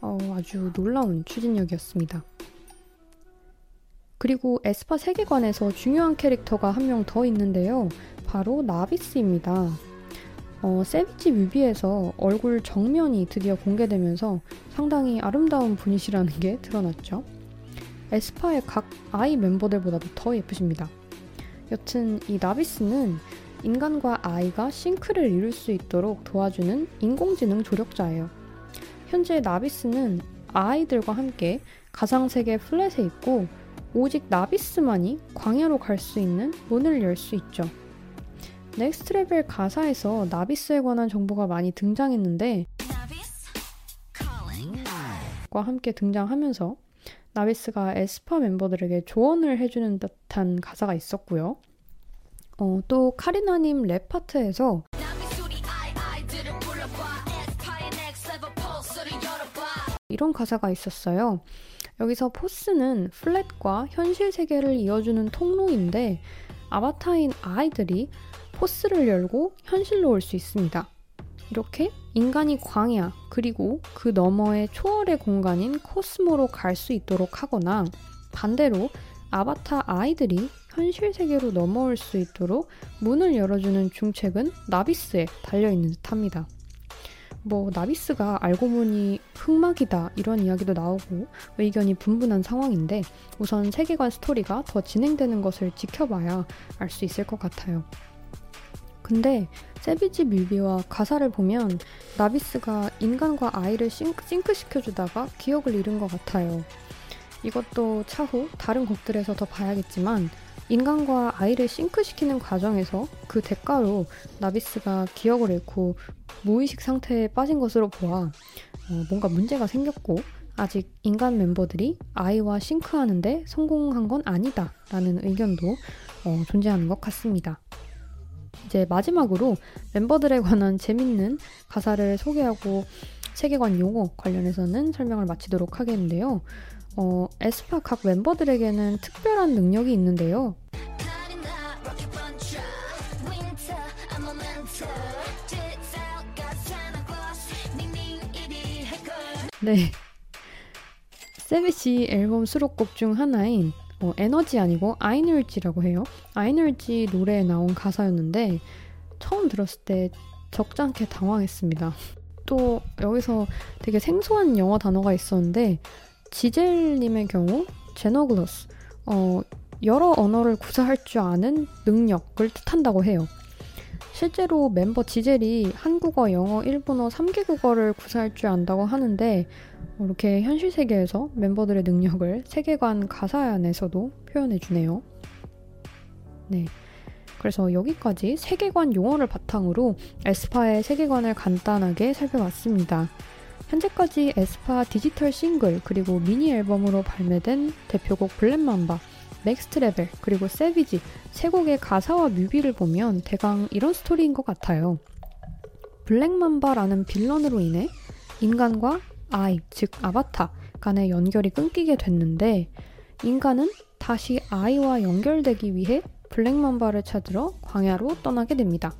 어, 아주 놀라운 추진력이었습니다. 그리고 에스파 세계관에서 중요한 캐릭터가 한 명 더 있는데요. 바로 나비스입니다. 어, 세비지 뮤비에서 얼굴 정면이 드디어 공개되면서 상당히 아름다운 분이시라는 게 드러났죠. 에스파의 각 아이 멤버들보다도 더 예쁘십니다. 여튼 이 나비스는 인간과 아이가 싱크를 이룰 수 있도록 도와주는 인공지능 조력자예요. 현재 나비스는 아이들과 함께 가상세계 FLAT에 있고 오직 나비스만이 광야로 갈 수 있는 문을 열 수 있죠. Next Level 가사에서 나비스에 관한 정보가 많이 등장했는데 과 함께 등장하면서 나비스가 에스파 멤버들에게 조언을 해주는 듯한 가사가 있었고요. 어, 또 카리나님 랩 파트에서 이런 가사가 있었어요. 여기서 포스는 플랫과 현실 세계를 이어주는 통로인데 아바타인 아이들이 포스를 열고 현실로 올 수 있습니다. 이렇게 인간이 광야 그리고 그 너머의 초월의 공간인 코스모로 갈 수 있도록 하거나 반대로 아바타 아이들이 현실 세계로 넘어올 수 있도록 문을 열어주는 중책은 나비스에 달려있는 듯 합니다. 뭐 나비스가 알고 보니 흑막이다 이런 이야기도 나오고 의견이 분분한 상황인데 우선 세계관 스토리가 더 진행되는 것을 지켜봐야 알 수 있을 것 같아요. 근데 Savage 뮤비와 가사를 보면 나비스가 인간과 아이를 sync, sync시켜주다가 기억을 잃은 것 같아요. 이것도 차후 다른 곡들에서 더 봐야겠지만 인간과 아이를 sync시키는 과정에서 그 대가로 나비스가 기억을 잃고 무의식 상태에 빠진 것으로 보아 어, 뭔가 문제가 생겼고 아직 인간 멤버들이 아이와 싱크하는데 성공한 건 아니다 라는 의견도 어, 존재하는 것 같습니다. 이제 마지막으로 멤버들에 관한 재밌는 가사를 소개하고 세계관 용어 관련해서는 설명을 마치도록 하겠는데요. 어, 에스파 각 멤버들에게는 특별한 능력이 있는데요. 네. 세비시 앨범 수록곡 중 하나인 어, 에너지 아니고 아이널지라고 해요. 아이널지 노래에 나온 가사였는데 처음 들었을 때 적잖게 당황했습니다. 또 여기서 되게 생소한 영어 단어가 있었는데 지젤님의 경우 제너글러스 어, 여러 언어를 구사할 줄 아는 능력을 뜻한다고 해요. 실제로 멤버 지젤이 한국어, 영어, 일본어 3개 국어를 구사할 줄 안다고 하는데 이렇게 현실 세계에서 멤버들의 능력을 세계관 가사 안에서도 표현해 주네요. 네. 그래서 여기까지 세계관 용어를 바탕으로 에스파의 세계관을 간단하게 살펴봤습니다. 현재까지 에스파 디지털 싱글 그리고 미니 앨범으로 발매된 대표곡 Black Mamba, Next Level 그리고 Savage 세 곡의 가사와 뮤비를 보면 대강 이런 스토리인 것 같아요. 블랙맘바라는 빌런으로 인해 인간과 아이, 즉 아바타 간의 연결이 끊기게 됐는데 인간은 다시 아이와 연결되기 위해 블랙맘바를 찾으러 광야로 떠나게 됩니다.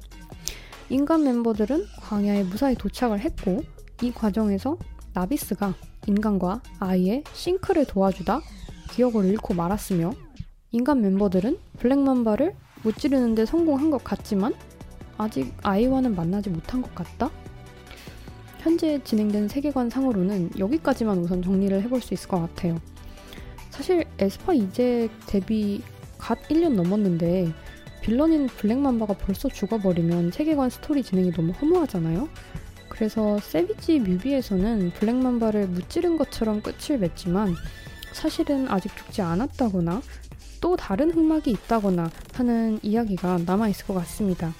인간 멤버들은 광야에 무사히 도착을 했고 이 과정에서 나비스가 인간과 아이의 싱크를 도와주다 기억을 잃고 말았으며 인간 멤버들은 블랙맘바를 무찌르는데 성공한 것 같지만 아직 아이와는 만나지 못한 것 같다? 현재 진행된 세계관 상으로는 여기까지만 우선 정리를 해볼 수 있을 것 같아요. 사실 에스파 이제 데뷔 갓 1년 넘었는데 villain인 Black Mamba가 벌써 죽어버리면 세계관 스토리 진행이 너무 허무하잖아요? 그래서 Savage 뮤비에서는 Black Mamba를 무찌른 것처럼 끝을 맺지만 사실은 아직 죽지 않았다거나 또 다른 흑막이 있다거나 하는 이야기가 남아있을 것 같습니다.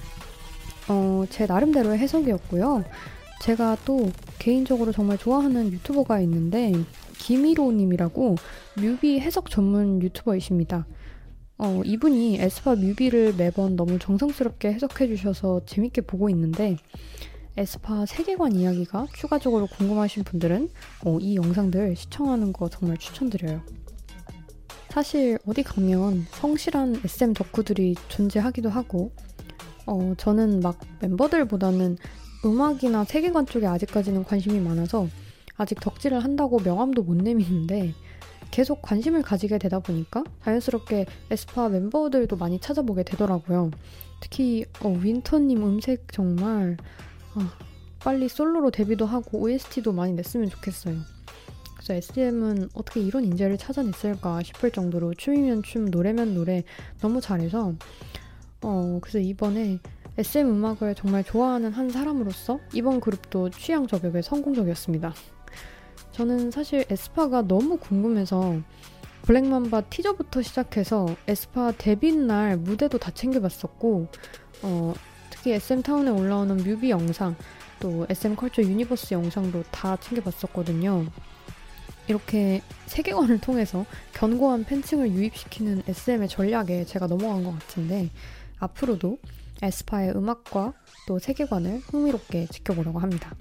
어, 제 나름대로의 해석이었고요. 제가 또 개인적으로 정말 좋아하는 유튜버가 있는데 김희로님이라고 뮤비 해석 전문 유튜버이십니다. 어, 이분이 에스파 뮤비를 매번 너무 정성스럽게 해석해 주셔서 재밌게 보고 있는데 에스파 세계관 이야기가 추가적으로 궁금하신 분들은 어, 이 영상들 시청하는 거 정말 추천드려요. 사실 어디 가면 성실한 SM 덕후들이 존재하기도 하고 어, 저는 막 멤버들보다는 음악이나 세계관 쪽에 아직까지는 관심이 많아서 아직 덕질을 한다고 명함도 못 내미는데 계속 관심을 가지게 되다 보니까 자연스럽게 에스파 멤버들도 많이 찾아보게 되더라고요. 특히 어, 윈터님 음색 정말 아, 빨리 솔로로 데뷔도 하고 OST도 많이 냈으면 좋겠어요. 그래서 SM은 어떻게 이런 인재를 찾아냈을까 싶을 정도로 춤이면 춤, 노래면 노래 너무 잘해서 어, 그래서 이번에 SM 음악을 정말 좋아하는 한 사람으로서 이번 그룹도 취향 저격에 성공적이었습니다. 저는 사실 에스파가 너무 궁금해서 블랙맘바 티저부터 시작해서 에스파 데뷔 날 무대도 다 챙겨봤었고 어, 특히 SM타운에 올라오는 뮤비 영상 또 SM Culture Universe 영상도 다 챙겨봤었거든요. 이렇게 세계관을 통해서 견고한 팬층을 유입시키는 SM의 전략에 제가 넘어간 것 같은데 앞으로도 에스파의 음악과 또 세계관을 흥미롭게 지켜보려고 합니다.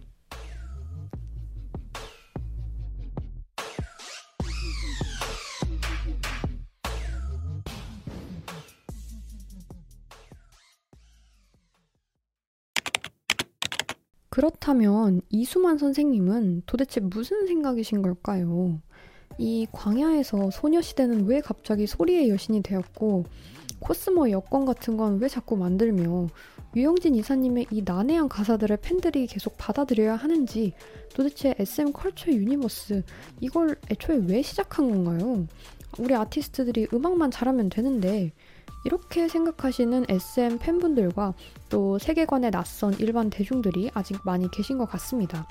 그렇다면 이수만 선생님은 도대체 무슨 생각이신 걸까요? 이 광야에서 소녀시대는 왜 갑자기 소리의 여신이 되었고 코스모 여권 같은 건 왜 자꾸 만들며 유영진 이사님의 이 난해한 가사들을 팬들이 계속 받아들여야 하는지 도대체 SM Culture Universe 이걸 애초에 왜 시작한 건가요? 우리 아티스트들이 음악만 잘하면 되는데 이렇게 생각하시는 SM 팬분들과 또 세계관에 낯선 일반 대중들이 아직 많이 계신 것 같습니다.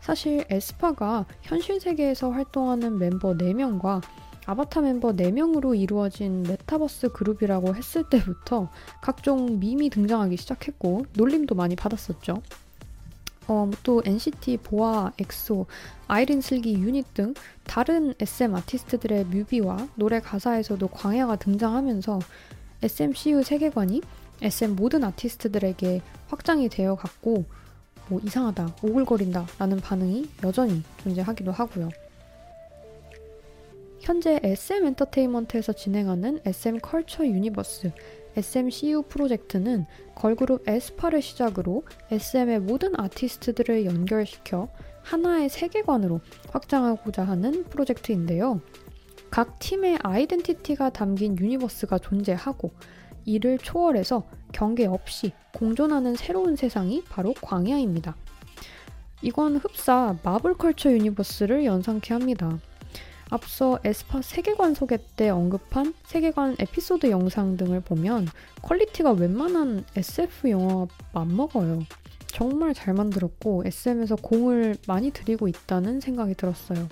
사실 에스파가 현실 세계에서 활동하는 멤버 4명과 아바타 멤버 4명으로 이루어진 메타버스 그룹이라고 했을 때부터 각종 밈이 등장하기 시작했고 놀림도 많이 받았었죠. 어, 또 NCT, 보아, 엑소, 아이린 슬기, 유닛 등 다른 SM 아티스트들의 뮤비와 노래 가사에서도 광야가 등장하면서 SMCU 세계관이 SM 모든 아티스트들에게 확장이 되어 갔고 뭐 이상하다, 오글거린다 라는 반응이 여전히 존재하기도 하고요. 현재 SM 엔터테인먼트에서 진행하는 SM Culture Universe SMCU 프로젝트는 걸그룹 에스파를 시작으로 SM의 모든 아티스트들을 연결시켜 하나의 세계관으로 확장하고자 하는 프로젝트인데요. 각 팀의 아이덴티티가 담긴 universe가 존재하고 이를 초월해서 경계 없이 공존하는 새로운 세상이 바로 광야입니다. 이건 흡사 마블 Culture Universe를 연상케 합니다. 앞서 에스파 세계관 소개 때 언급한 세계관 에피소드 영상 등을 보면 quality가 웬만한 SF 영화와 맞먹어요. 정말 잘 만들었고 SM에서 공을 많이 들이고 있다는 생각이 들었어요.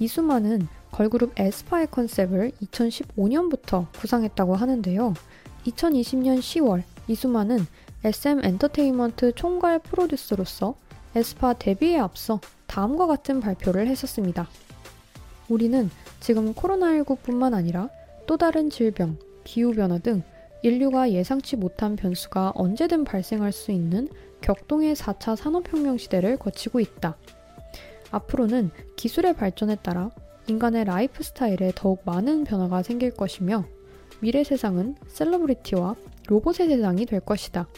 이수만은 걸그룹 에스파의 컨셉을 2015년부터 구상했다고 하는데요. 2020년 10월 이수만은 SM 엔터테인먼트 총괄 프로듀서로서 에스파 데뷔에 앞서 다음과 같은 발표를 했었습니다. 우리는 지금 코로나19뿐만 아니라 또 다른 질병, 기후변화 등 인류가 예상치 못한 변수가 언제든 발생할 수 있는 격동의 4차 산업혁명 시대를 거치고 있다. 앞으로는 기술의 발전에 따라 인간의 lifestyle에 더욱 많은 변화가 생길 것이며 미래 세상은 celebrity와 로봇의 세상이 될 것이다.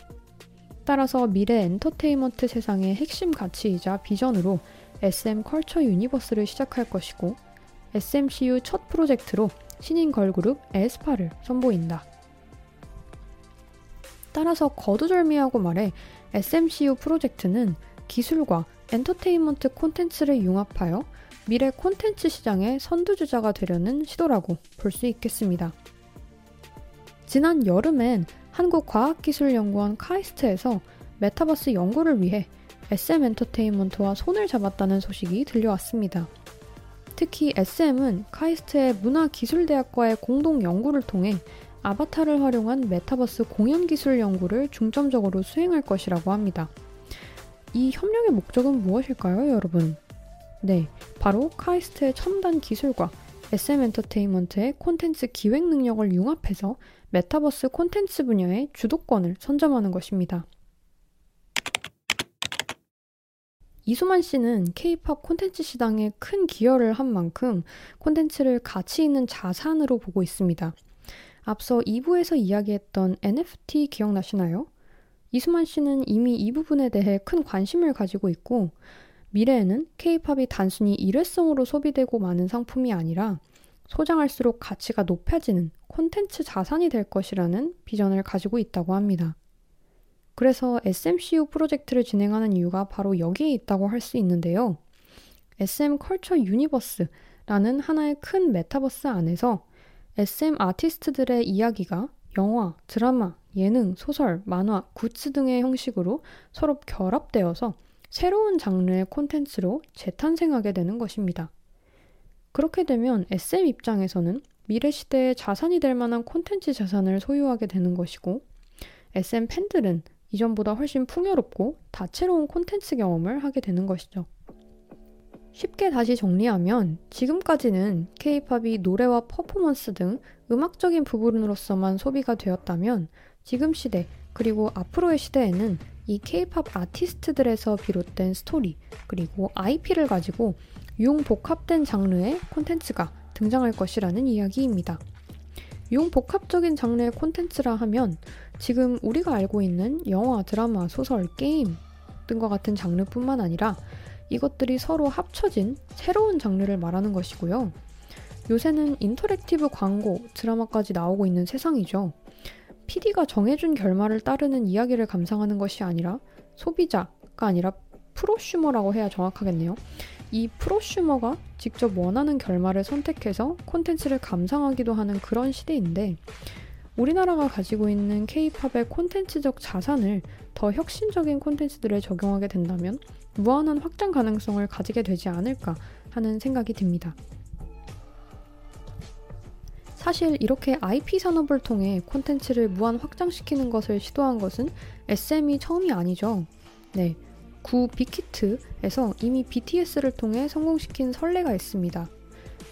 따라서 미래 엔터테인먼트 세상의 핵심 가치이자 비전으로 SM Culture Universe를 시작할 것이고 SMCU 첫 프로젝트로 신인 걸그룹 에스파를 선보인다. 따라서 거두절미하고 말해 SMCU 프로젝트는 기술과 엔터테인먼트 콘텐츠를 융합하여 미래 콘텐츠 시장의 선두주자가 되려는 시도라고 볼 수 있겠습니다. 지난 여름엔 한국과학기술연구원 카이스트에서 메타버스 연구를 위해 SM 엔터테인먼트와 손을 잡았다는 소식이 들려왔습니다. 특히 SM은 카이스트의 문화기술대학과의 공동 연구를 통해 아바타를 활용한 메타버스 공연 기술 연구를 중점적으로 수행할 것이라고 합니다. 이 협력의 목적은 무엇일까요, 여러분? 네, 바로 카이스트의 첨단 기술과 SM 엔터테인먼트의 콘텐츠 기획 능력을 융합해서 메타버스 콘텐츠 분야의 주도권을 선점하는 것입니다. 이수만 씨는 K-팝 콘텐츠 시장에 큰 기여를 한 만큼 콘텐츠를 가치 있는 자산으로 보고 있습니다. 앞서 2부에서 이야기했던 NFT 기억나시나요? 이수만 씨는 이미 이 부분에 대해 큰 관심을 가지고 있고 미래에는 K-팝이 단순히 일회성으로 소비되고 마는 상품이 아니라 소장할수록 가치가 높아지는 콘텐츠 자산이 될 것이라는 비전을 가지고 있다고 합니다. 그래서 SMCU 프로젝트를 진행하는 이유가 바로 여기에 있다고 할 수 있는데요. SM 컬처 유니버스라는 하나의 큰 메타버스 안에서 SM 아티스트들의 이야기가 영화, 드라마, 예능, 소설, 만화, 굿즈 등의 형식으로 서로 결합되어서 새로운 장르의 콘텐츠로 재탄생하게 되는 것입니다. 그렇게 되면 SM 입장에서는 미래 시대의 자산이 될 만한 콘텐츠 자산을 소유하게 되는 것이고 SM 팬들은 이전보다 훨씬 풍요롭고 다채로운 콘텐츠 경험을 하게 되는 것이죠. 쉽게 다시 정리하면 지금까지는 케이팝이 노래와 퍼포먼스 등 음악적인 부분으로서만 소비가 되었다면 지금 시대 그리고 앞으로의 시대에는 이 케이팝 아티스트들에서 비롯된 스토리 그리고 IP를 가지고 융복합된 장르의 콘텐츠가 등장할 것이라는 이야기입니다. 융복합적인 장르의 콘텐츠라 하면 지금 우리가 알고 있는 영화, 드라마, 소설, 게임 등과 같은 장르뿐만 아니라 이것들이 서로 합쳐진 새로운 장르를 말하는 것이고요. 요새는 interactive 광고, 드라마까지 나오고 있는 세상이죠. PD가 정해준 결말을 따르는 이야기를 감상하는 것이 아니라 소비자가 아니라 프로슈머라고 해야 정확하겠네요. 이 프로슈머가 직접 원하는 결말을 선택해서 콘텐츠를 감상하기도 하는 그런 시대인데 우리나라가 가지고 있는 K-팝의 콘텐츠적 자산을 더 혁신적인 콘텐츠들에 적용하게 된다면 무한한 확장 가능성을 가지게 되지 않을까 하는 생각이 듭니다. 사실 이렇게 IP 산업을 통해 콘텐츠를 무한 확장시키는 것을 시도한 것은 SM이 처음이 아니죠. 네. 구 빅히트에서 이미 BTS를 통해 성공시킨 선례가 있습니다.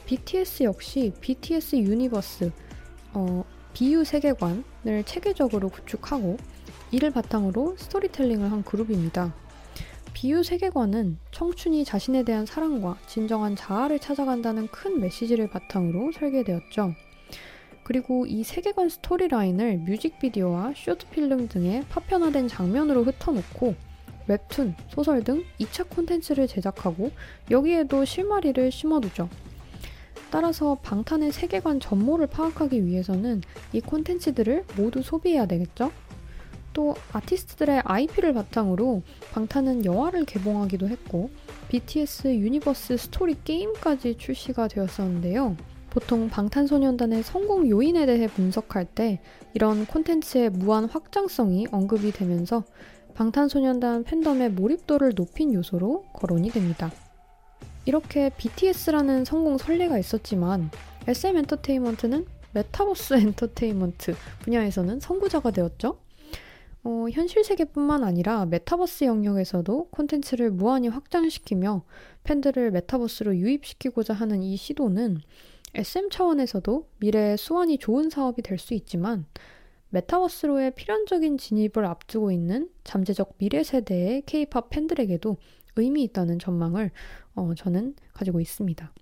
BTS 역시 BTS Universe, 어, BU 세계관을 체계적으로 구축하고 이를 바탕으로 스토리텔링을 한 그룹입니다. BU 세계관은 청춘이 자신에 대한 사랑과 진정한 자아를 찾아간다는 큰 메시지를 바탕으로 설계되었죠. 그리고 이 세계관 스토리라인을 뮤직비디오와 쇼트필름 등의 파편화된 장면으로 흩어놓고 웹툰, 소설 등 2차 콘텐츠를 제작하고 여기에도 실마리를 심어두죠. 따라서 방탄의 세계관 전모를 파악하기 위해서는 이 콘텐츠들을 모두 소비해야 되겠죠? 또 아티스트들의 IP를 바탕으로 방탄은 영화를 개봉하기도 했고 BTS Universe Story 게임까지 출시가 되었었는데요. 보통 방탄소년단의 성공 요인에 대해 분석할 때 이런 콘텐츠의 무한 확장성이 언급이 되면서 방탄소년단 팬덤의 몰입도를 높인 요소로 거론이 됩니다. 이렇게 BTS라는 성공 선례가 있었지만 SM 엔터테인먼트는 메타버스 엔터테인먼트 분야에서는 선구자가 되었죠. 어, 현실 세계뿐만 아니라 메타버스 영역에서도 콘텐츠를 무한히 확장시키며 팬들을 메타버스로 유입시키고자 하는 이 시도는 SM 차원에서도 미래에 수완이 좋은 사업이 될 수 있지만 메타버스로의 필연적인 진입을 앞두고 있는 잠재적 미래 세대의 K-팝 팬들에게도 의미 있다는 전망을 어, 저는 가지고 있습니다.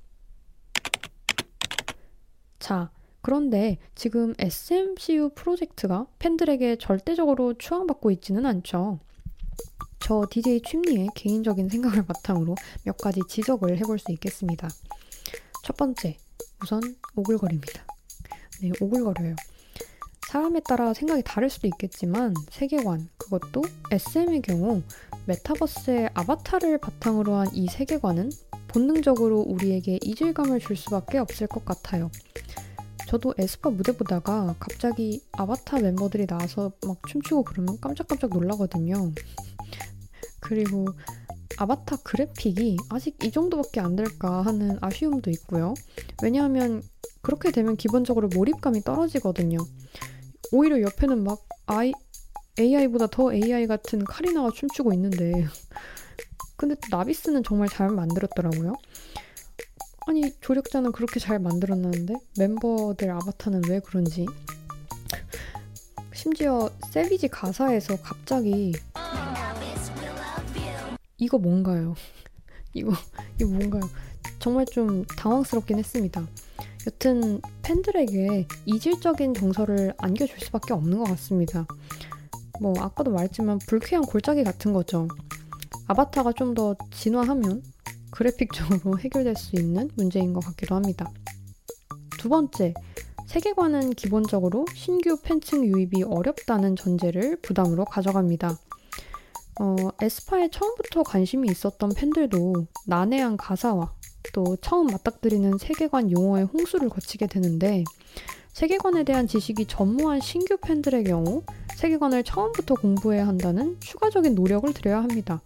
자, 그런데 지금 SMCU 프로젝트가 팬들에게 절대적으로 추앙받고 있지는 않죠. 저 DJ 취미의 개인적인 생각을 바탕으로 몇 가지 지적을 해볼 수 있겠습니다. 첫 번째, 우선 오글거립니다. 네, 오글거려요. 사람에 따라 생각이 다를 수도 있겠지만 세계관, 그것도 SM의 경우 메타버스의 아바타를 바탕으로 한 이 세계관은 본능적으로 우리에게 이질감을 줄 수밖에 없을 것 같아요. 저도 에스파 무대 보다가 갑자기 아바타 멤버들이 나와서 막 춤추고 그러면 깜짝깜짝 놀라거든요. 그리고 아바타 그래픽이 아직 이 정도밖에 안 될까 하는 아쉬움도 있고요. 왜냐하면 그렇게 되면 기본적으로 몰입감이 떨어지거든요. 오히려 옆에는 막 아이, AI보다 더 AI 같은 카리나가 춤추고 있는데 근데 또 나비스는 정말 잘 만들었더라고요. 아니 조력자는 그렇게 잘 만들었는데 멤버들 아바타는 왜 그런지 심지어 세비지 가사에서 갑자기 이거 뭔가요? 이거 이거 뭔가요? 정말 좀 당황스럽긴 했습니다. 여튼 팬들에게 이질적인 정서를 안겨줄 수밖에 없는 것 같습니다. 뭐 아까도 말했지만 불쾌한 골짜기 같은 거죠. 아바타가 좀 더 진화하면 그래픽적으로 해결될 수 있는 문제인 것 같기도 합니다. 두 번째, 세계관은 기본적으로 신규 팬층 유입이 어렵다는 전제를 부담으로 가져갑니다. 어, 에스파에 처음부터 관심이 있었던 팬들도 난해한 가사와 또 처음 맞닥뜨리는 세계관 용어의 홍수를 거치게 되는데 세계관에 대한 지식이 전무한 신규 팬들의 경우 세계관을 처음부터 공부해야 한다는 추가적인 노력을 들여야 합니다.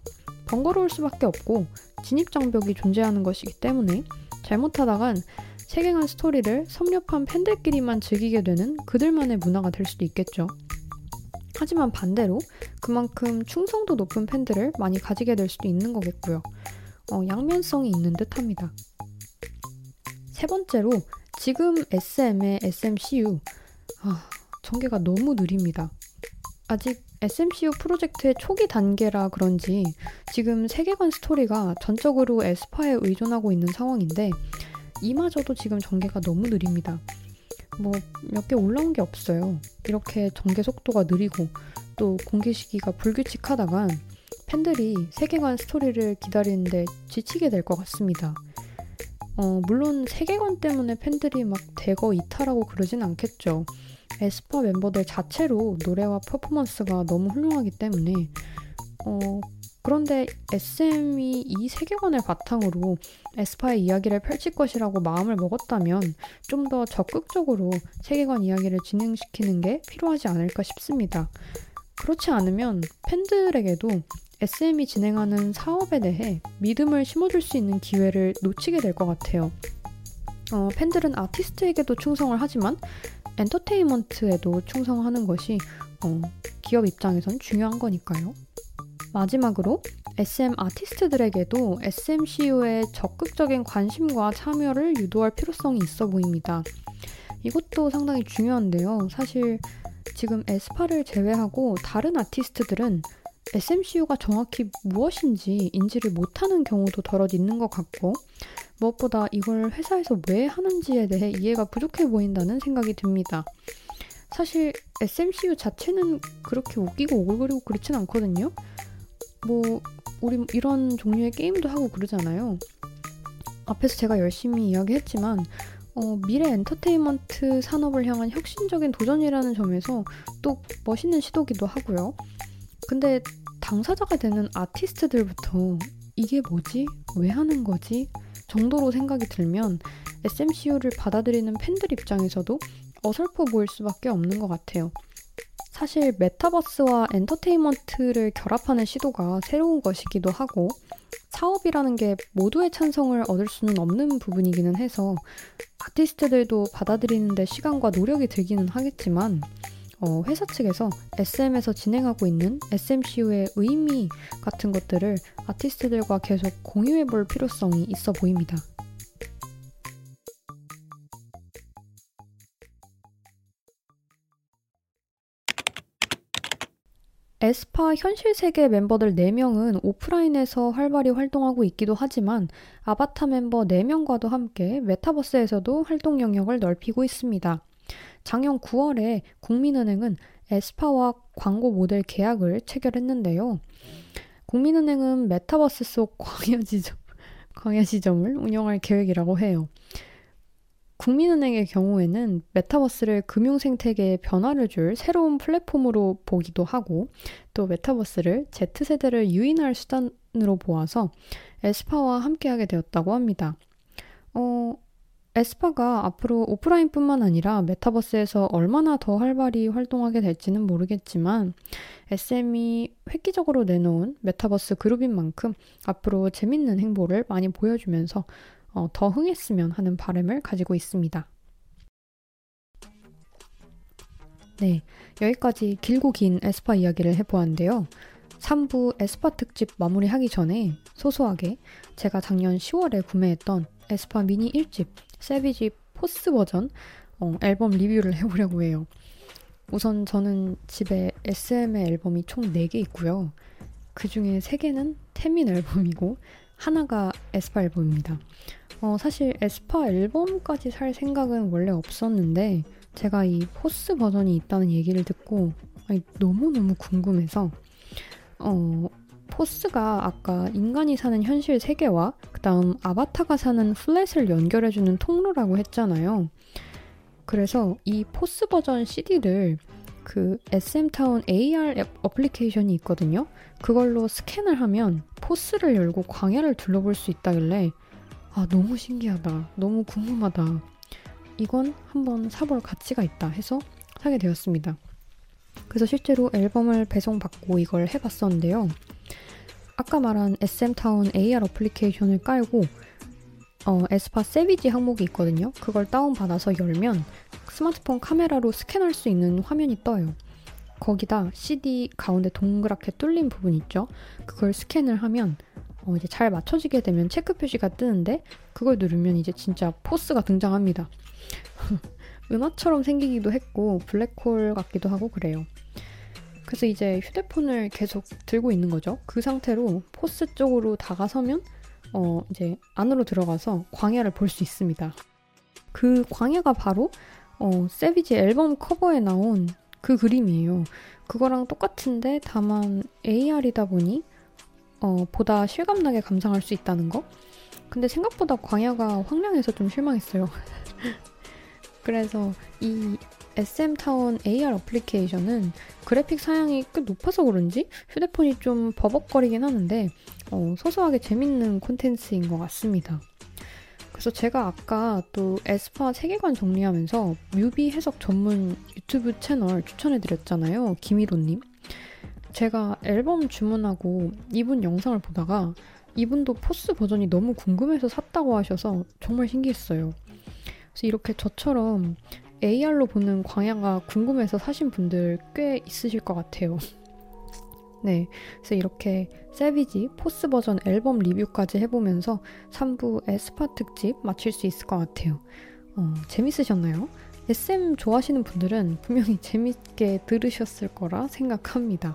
번거로울 수밖에 없고 진입장벽이 존재하는 것이기 때문에 잘못하다간 세계관 스토리를 섭렵한 팬들끼리만 즐기게 되는 그들만의 문화가 될 수도 있겠죠. 하지만 반대로 그만큼 충성도 높은 팬들을 많이 가지게 될 수도 있는 거겠고요. 어, 양면성이 있는 듯 합니다. 세 번째로 지금 SM의 SMCU 아, 전개가 너무 느립니다. 아직 SMCU 프로젝트의 초기 단계라 그런지 지금 세계관 스토리가 전적으로 에스파에 의존하고 있는 상황인데 이마저도 지금 전개가 너무 느립니다. 뭐 몇 개 올라온 게 없어요. 이렇게 전개 속도가 느리고 또 공개 시기가 불규칙하다간 팬들이 세계관 스토리를 기다리는데 지치게 될 것 같습니다. 어, 물론 세계관 때문에 팬들이 막 대거 이탈하고 그러진 않겠죠. 에스파 멤버들 자체로 노래와 퍼포먼스가 너무 훌륭하기 때문에 어, 그런데 SM이 이 세계관을 바탕으로 에스파의 이야기를 펼칠 것이라고 마음을 먹었다면 좀 더 적극적으로 세계관 이야기를 진행시키는 게 필요하지 않을까 싶습니다. 그렇지 않으면 팬들에게도 SM이 진행하는 사업에 대해 믿음을 심어줄 수 있는 기회를 놓치게 될 것 같아요. 어, 팬들은 아티스트에게도 충성을 하지만 엔터테인먼트에도 충성하는 것이 어, 기업 입장에선 중요한 거니까요. 마지막으로 SM 아티스트들에게도 SMCU의 적극적인 관심과 참여를 유도할 필요성이 있어 보입니다. 이것도 상당히 중요한데요. 사실 지금 에스파를 제외하고 다른 아티스트들은 SMCU가 정확히 무엇인지 인지를 못하는 경우도 더럿 있는 것 같고 무엇보다 이걸 회사에서 왜 하는지에 대해 이해가 부족해 보인다는 생각이 듭니다. 사실 SMCU 자체는 그렇게 웃기고 오글거리고 그렇진 않거든요. 뭐 우리 이런 종류의 게임도 하고 그러잖아요. 앞에서 제가 열심히 이야기했지만 어, 미래 엔터테인먼트 산업을 향한 혁신적인 도전이라는 점에서 또 멋있는 시도기도 하고요. 근데 당사자가 되는 아티스트들부터 이게 뭐지? 왜 하는 거지? 정도로 생각이 들면 SMCU를 받아들이는 팬들 입장에서도 어설퍼 보일 수밖에 없는 것 같아요. 사실 메타버스와 엔터테인먼트를 결합하는 시도가 새로운 것이기도 하고 사업이라는 게 모두의 찬성을 얻을 수는 없는 부분이기는 해서 아티스트들도 받아들이는데 시간과 노력이 들기는 하겠지만 어, 회사 측에서 SM에서 진행하고 있는 SMCU의 의미 같은 것들을 아티스트들과 계속 공유해 볼 필요성이 있어 보입니다. 에스파 현실 세계 멤버들 4명은 오프라인에서 활발히 활동하고 있기도 하지만 아바타 멤버 4명과도 함께 메타버스에서도 활동 영역을 넓히고 있습니다. 작년 9월에 국민은행은 에스파와 광고 모델 계약을 체결했는데요. 국민은행은 메타버스 속 광야 지점, 광야 지점을 운영할 계획이라고 해요. 국민은행의 경우에는 메타버스를 금융 생태계에 변화를 줄 새로운 플랫폼으로 보기도 하고 또 메타버스를 Z세대를 유인할 수단으로 보아서 에스파와 함께하게 되었다고 합니다. 어, 에스파가 앞으로 오프라인뿐만 아니라 메타버스에서 얼마나 더 활발히 활동하게 될지는 모르겠지만 SM이 획기적으로 내놓은 메타버스 그룹인 만큼 앞으로 재밌는 행보를 많이 보여주면서 어, 더 흥했으면 하는 바람을 가지고 있습니다. 네, 여기까지 길고 긴 에스파 이야기를 해보았는데요. 3부 에스파 특집 마무리하기 전에 소소하게 제가 작년 10월에 구매했던 에스파 미니 1집 Savage P.O.S 버전 어, 앨범 리뷰를 해보려고 해요. 우선 저는 집에 SM의 앨범이 총 4개 있고요. 그 중에 3개는 태민 앨범이고 하나가 에스파 앨범입니다. 어, 사실 에스파 앨범까지 살 생각은 원래 없었는데 제가 이 P.O.S 버전이 있다는 얘기를 듣고 아니, 너무너무 궁금해서 어, P.O.S가 아까 인간이 사는 현실 세계와 그 다음 아바타가 사는 FLAT을 연결해주는 통로라고 했잖아요. 그래서 이 P.O.S 버전 CD를 그 SM타운 AR 앱 어플리케이션이 있거든요. 그걸로 스캔을 하면 P.O.S를 열고 광야를 둘러볼 수 있다길래 아, 너무 신기하다. 너무 궁금하다. 이건 한번 사볼 가치가 있다 해서 사게 되었습니다. 그래서 실제로 앨범을 배송받고 이걸 해봤었는데요. 아까 말한 SM타운 AR 어플리케이션을 깔고 어, 에스파 세비지 항목이 있거든요. 그걸 다운받아서 열면 스마트폰 카메라로 스캔할 수 있는 화면이 떠요. 거기다 CD 가운데 동그랗게 뚫린 부분 있죠? 그걸 스캔을 하면 어, 이제 잘 맞춰지게 되면 체크 표시가 뜨는데 그걸 누르면 이제 진짜 P.O.S가 등장합니다. 은하처럼 생기기도 했고 블랙홀 같기도 하고 그래요. 그래서 이제 휴대폰을 계속 들고 있는 거죠. 그 상태로 P.O.S 쪽으로 다가서면 어 이제 안으로 들어가서 광야를 볼 수 있습니다. 그 광야가 바로 어 Savage 앨범 커버에 나온 그 그림이에요. 그거랑 똑같은데 다만 AR이다 보니 어, 보다 실감나게 감상할 수 있다는 거. 근데 생각보다 광야가 황량해서 좀 실망했어요. 그래서 이 SM타운 AR 어플리케이션은 그래픽 사양이 꽤 높아서 그런지 휴대폰이 좀 버벅거리긴 하는데 어, 소소하게 재밌는 콘텐츠인 것 같습니다. 그래서 제가 아까 또 에스파 세계관 정리하면서 뮤비 해석 전문 유튜브 채널 추천해드렸잖아요. 김희로님. 제가 앨범 주문하고 이분 영상을 보다가 이분도 POS 버전이 너무 궁금해서 샀다고 하셔서 정말 신기했어요. 그래서 이렇게 저처럼 AR로 보는 광야가 궁금해서 사신 분들 꽤 있으실 것 같아요. 네. 그래서 이렇게 Savage POS 버전 앨범 리뷰까지 해보면서 3부 에스파 특집 마칠 수 있을 것 같아요. 어, 재밌으셨나요? SM 좋아하시는 분들은 분명히 재밌게 들으셨을 거라 생각합니다.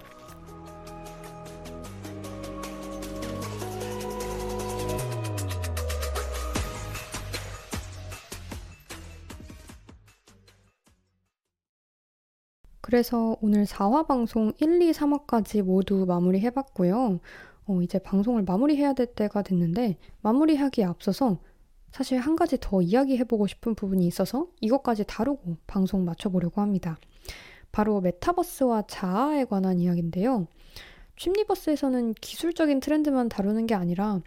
그래서 오늘 4화 방송 1, 2, 3화까지 모두 마무리해봤고요. 어, 이제 방송을 마무리해야 될 때가 됐는데 마무리하기에 앞서서 사실 한 가지 더 이야기해보고 싶은 부분이 있어서 이것까지 다루고 방송 마쳐보려고 합니다. 바로 메타버스와 자아에 관한 이야기인데요. 취미버스에서는 기술적인 트렌드만 다루는 게 아니라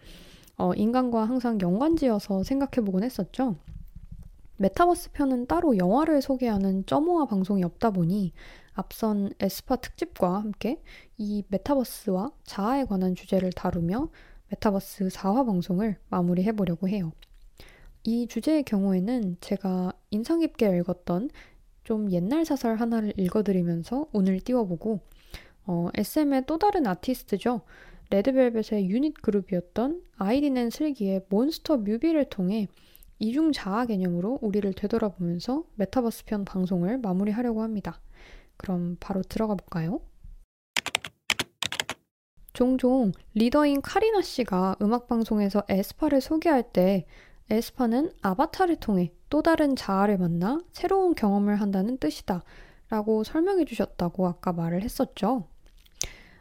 어, 인간과 항상 연관지어서 생각해보곤 했었죠. 메타버스 편은 따로 영화를 소개하는 점오화 방송이 없다 보니 앞선 에스파 특집과 함께 이 메타버스와 자아에 관한 주제를 다루며 메타버스 4화 방송을 마무리해 보려고 해요. 이 주제의 경우에는 제가 인상 깊게 읽었던 좀 옛날 사설 하나를 읽어드리면서 운을 띄워보고 어, SM의 또 다른 아티스트죠. 레드벨벳의 유닛 그룹이었던 아이린 슬기의 몬스터 뮤비를 통해 이중 자아 개념으로 우리를 되돌아보면서 메타버스 편 방송을 마무리하려고 합니다. 그럼 바로 들어가 볼까요? 종종 리더인 카리나 씨가 음악 방송에서 에스파를 소개할 때 에스파는 아바타를 통해 또 다른 자아를 만나 새로운 경험을 한다는 뜻이다 라고 설명해 주셨다고 아까 말을 했었죠.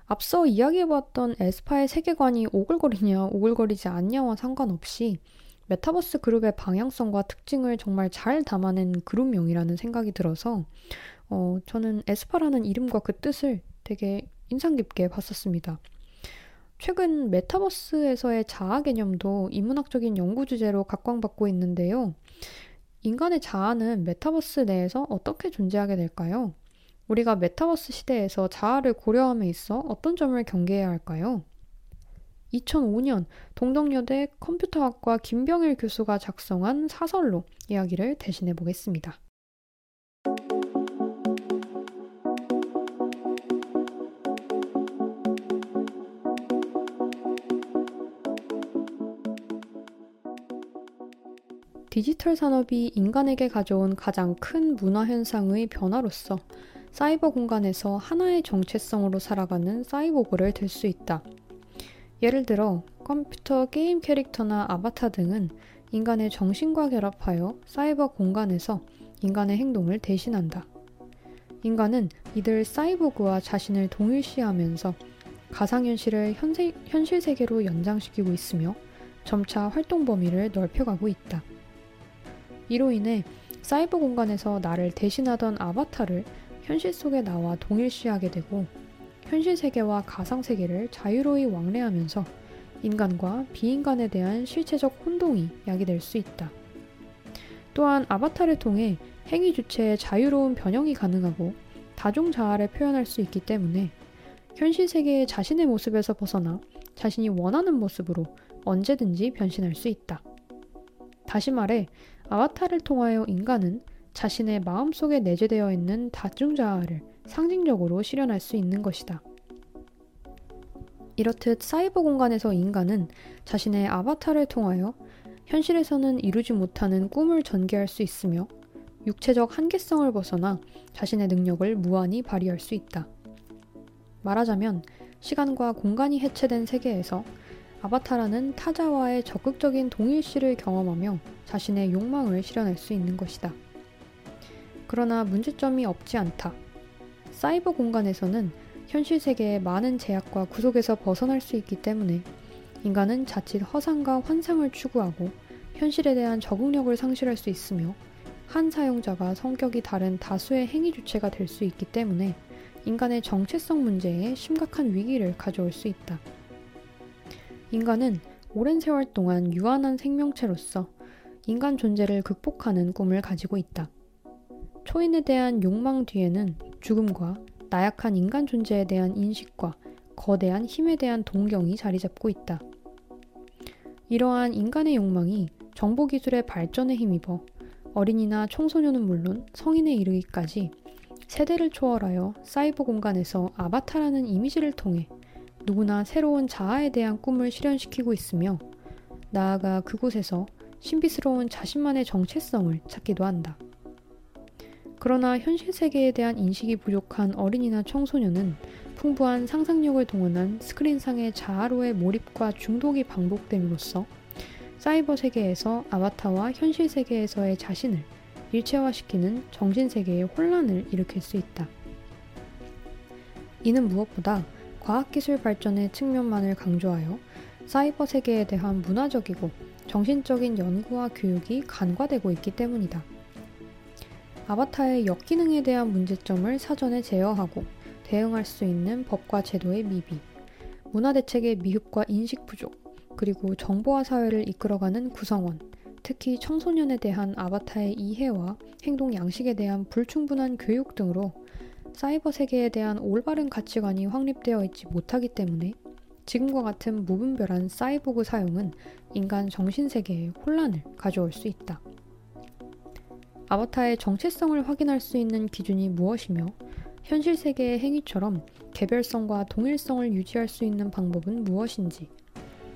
앞서 이야기해봤던 에스파의 세계관이 오글거리냐 오글거리지 않냐와 상관없이 메타버스 그룹의 방향성과 특징을 정말 잘 담아낸 그룹명이라는 생각이 들어서 어, 저는 에스파라는 이름과 그 뜻을 되게 인상 깊게 봤었습니다. 최근 메타버스에서의 자아 개념도 인문학적인 연구 주제로 각광받고 있는데요. 인간의 자아는 메타버스 내에서 어떻게 존재하게 될까요? 우리가 메타버스 시대에서 자아를 고려함에 있어 어떤 점을 경계해야 할까요? 2005년 동덕여대 컴퓨터학과 김병일 교수가 작성한 사설로 이야기를 대신해 보겠습니다. 디지털 산업이 인간에게 가져온 가장 큰 문화 현상의 변화로서 사이버 공간에서 하나의 정체성으로 살아가는 사이보그를 들 수 있다. 예를 들어 컴퓨터 게임 캐릭터나 아바타 등은 인간의 정신과 결합하여 사이버 공간에서 인간의 행동을 대신한다. 인간은 이들 사이보그와 자신을 동일시하면서 가상현실을 현세, 현실 세계로 연장시키고 있으며 점차 활동 범위를 넓혀가고 있다. 이로 인해 사이버 공간에서 나를 대신하던 아바타를 현실 속에 나와 동일시하게 되고 현실 세계와 가상 세계를 자유로이 왕래하면서 인간과 비인간에 대한 실체적 혼동이 야기될 수 있다. 또한 아바타를 통해 행위 주체의 자유로운 변형이 가능하고 다중 자아를 표현할 수 있기 때문에 현실 세계의 자신의 모습에서 벗어나 자신이 원하는 모습으로 언제든지 변신할 수 있다. 다시 말해, 아바타를 통하여 인간은 자신의 마음속에 내재되어 있는 다중 자아를 상징적으로 실현할 수 있는 것이다. 이렇듯 사이버 공간에서 인간은 자신의 아바타를 통하여 현실에서는 이루지 못하는 꿈을 전개할 수 있으며 육체적 한계성을 벗어나 자신의 능력을 무한히 발휘할 수 있다. 말하자면 시간과 공간이 해체된 세계에서 아바타라는 타자와의 적극적인 동일시를 경험하며 자신의 욕망을 실현할 수 있는 것이다. 그러나 문제점이 없지 않다. 사이버 공간에서는 현실 세계의 많은 제약과 구속에서 벗어날 수 있기 때문에 인간은 자칫 허상과 환상을 추구하고 현실에 대한 적응력을 상실할 수 있으며 한 사용자가 성격이 다른 다수의 행위 주체가 될 수 있기 때문에 인간의 정체성 문제에 심각한 위기를 가져올 수 있다. 인간은 오랜 세월 동안 유한한 생명체로서 인간 존재를 극복하는 꿈을 가지고 있다. 초인에 대한 욕망 뒤에는 죽음과 나약한 인간 존재에 대한 인식과 거대한 힘에 대한 동경이 자리 잡고 있다. 이러한 인간의 욕망이 정보기술의 발전에 힘입어 어린이나 청소년은 물론 성인에 이르기까지 세대를 초월하여 사이버 공간에서 아바타라는 이미지를 통해 누구나 새로운 자아에 대한 꿈을 실현시키고 있으며 나아가 그곳에서 신비스러운 자신만의 정체성을 찾기도 한다. 그러나 현실 세계에 대한 인식이 부족한 어린이나 청소년은 풍부한 상상력을 동원한 스크린상의 자아로의 몰입과 중독이 반복됨으로써 사이버 세계에서 아바타와 현실 세계에서의 자신을 일체화시키는 정신 세계의 혼란을 일으킬 수 있다. 이는 무엇보다 과학기술 발전의 측면만을 강조하여 사이버 세계에 대한 문화적이고 정신적인 연구와 교육이 간과되고 있기 때문이다. 아바타의 역기능에 대한 문제점을 사전에 제어하고 대응할 수 있는 법과 제도의 미비, 문화 대책의 미흡과 인식 부족, 그리고 정보화 사회를 이끌어가는 구성원, 특히 청소년에 대한 아바타의 이해와 행동 양식에 대한 불충분한 교육 등으로 사이버 세계에 대한 올바른 가치관이 확립되어 있지 못하기 때문에 지금과 같은 무분별한 사이보그 사용은 인간 정신세계에 혼란을 가져올 수 있다. 아바타의 정체성을 확인할 수 있는 기준이 무엇이며 현실 세계의 행위처럼 개별성과 동일성을 유지할 수 있는 방법은 무엇인지,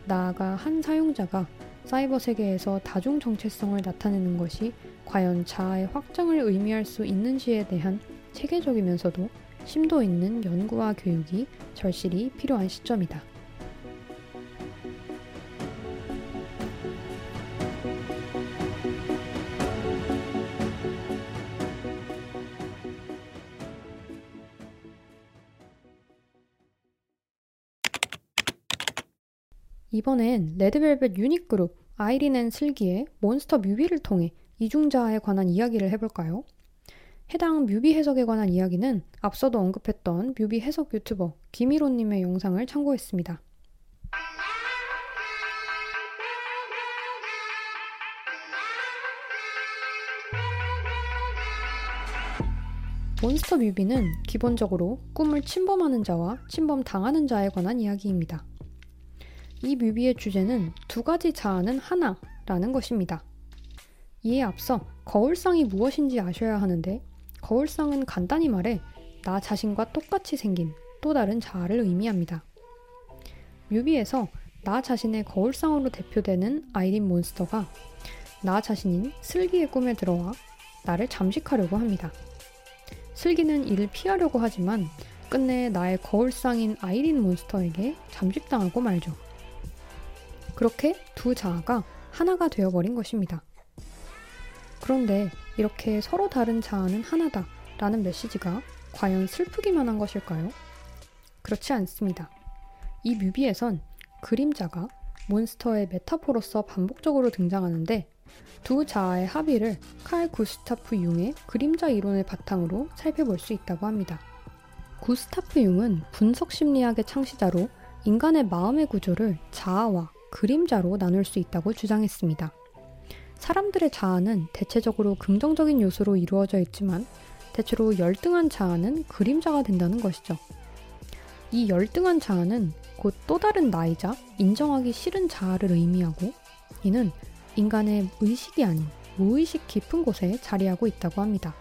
나아가 한 사용자가 사이버 세계에서 다중 정체성을 나타내는 것이 과연 자아의 확장을 의미할 수 있는지에 대한 체계적이면서도 심도 있는 연구와 교육이 절실히 필요한 시점이다. 이번엔 레드벨벳 유닛그룹 아이린 and 슬기의 몬스터 뮤비를 통해 이중자아에 관한 이야기를 해볼까요? 해당 뮤비 해석에 관한 이야기는 앞서도 언급했던 뮤비 해석 유튜버 김희로님의 영상을 참고했습니다. 몬스터 뮤비는 기본적으로 꿈을 침범하는 자와 침범당하는 자에 관한 이야기입니다. 이 뮤비의 주제는 두 가지 자아는 하나라는 것입니다. 이에 앞서 거울상이 무엇인지 아셔야 하는데 거울상은 간단히 말해 나 자신과 똑같이 생긴 또 다른 자아를 의미합니다. 뮤비에서 나 자신의 거울상으로 대표되는 아이린 몬스터가 나 자신인 슬기의 꿈에 들어와 나를 잠식하려고 합니다. 슬기는 이를 피하려고 하지만 끝내 나의 거울상인 아이린 몬스터에게 잠식당하고 말죠. 그렇게 두 자아가 하나가 되어버린 것입니다. 그런데 이렇게 서로 다른 자아는 하나다 라는 메시지가 과연 슬프기만 한 것일까요? 그렇지 않습니다. 이 뮤비에선 그림자가 몬스터의 메타포로서 반복적으로 등장하는데 두 자아의 합의를 칼 구스타프 융의 그림자 이론을 바탕으로 살펴볼 수 있다고 합니다. 구스타프 융은 분석 심리학의 창시자로 인간의 마음의 구조를 자아와 그림자로 나눌 수 있다고 주장했습니다. 사람들의 자아는 대체적으로 긍정적인 요소로 이루어져 있지만 대체로 열등한 자아는 그림자가 된다는 것이죠. 이 열등한 자아는 곧 또 다른 나이자 인정하기 싫은 자아를 의미하고 이는 인간의 의식이 아닌 무의식 깊은 곳에 자리하고 있다고 합니다.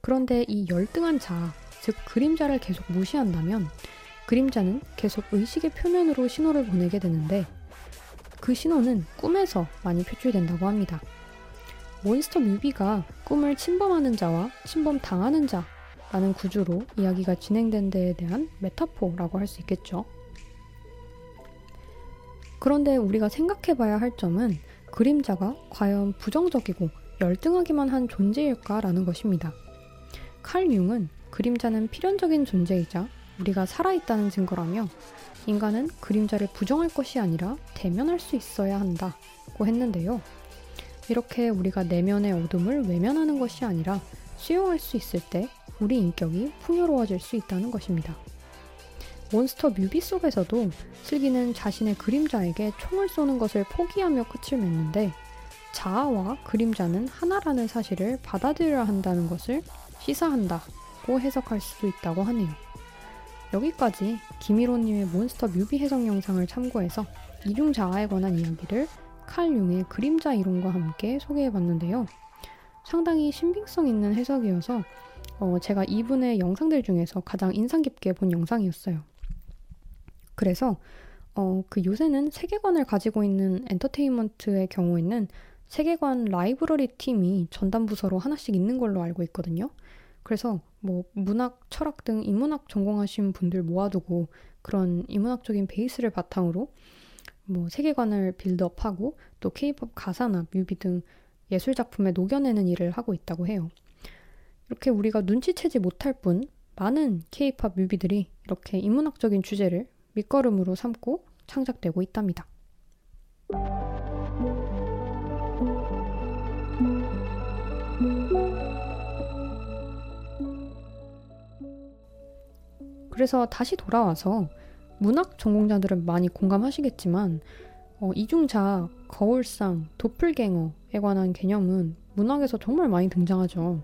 그런데 이 열등한 자아, 즉 그림자를 계속 무시한다면 그림자는 계속 의식의 표면으로 신호를 보내게 되는데 그 신호는 꿈에서 많이 표출된다고 합니다. 몬스터 뮤비가 꿈을 침범하는 자와 침범당하는 자라는 구조로 이야기가 진행된 데에 대한 메타포라고 할 수 있겠죠. 그런데 우리가 생각해 봐야 할 점은 그림자가 과연 부정적이고 열등하기만 한 존재일까라는 것입니다. 칼 융은 그림자는 필연적인 존재이자 우리가 살아있다는 증거라며 인간은 그림자를 부정할 것이 아니라 대면할 수 있어야 한다고 했는데요. 이렇게 우리가 내면의 어둠을 외면하는 것이 아니라 수용할 수 있을 때 우리 인격이 풍요로워질 수 있다는 것입니다. 몬스터 뮤비 속에서도 슬기는 자신의 그림자에게 총을 쏘는 것을 포기하며 끝을 맺는데 자아와 그림자는 하나라는 사실을 받아들여야 한다는 것을 시사한다고 해석할 수도 있다고 하네요. 여기까지 김일호님의 몬스터 뮤비 해석 영상을 참고해서 이중 자아에 관한 이야기를 칼 융의 그림자 이론과 함께 소개해봤는데요. 상당히 신빙성 있는 해석이어서 어, 제가 이분의 영상들 중에서 가장 인상 깊게 본 영상이었어요. 그래서 어, 그 요새는 세계관을 가지고 있는 엔터테인먼트의 경우에는 세계관 라이브러리 팀이 전담 부서로 하나씩 있는 걸로 알고 있거든요. 그래서 뭐 문학, 철학 등 인문학 전공하신 분들 모아두고 그런 인문학적인 베이스를 바탕으로 뭐 세계관을 빌드업하고 또 케이팝 가사나 뮤비 등 예술 작품에 녹여내는 일을 하고 있다고 해요. 이렇게 우리가 눈치채지 못할 뿐 많은 케이팝 뮤비들이 이렇게 인문학적인 주제를 밑거름으로 삼고 창작되고 있답니다. 그래서 다시 돌아와서 문학 전공자들은 많이 공감하시겠지만 어, 이중자, 거울상, 도플갱어에 관한 개념은 문학에서 정말 많이 등장하죠.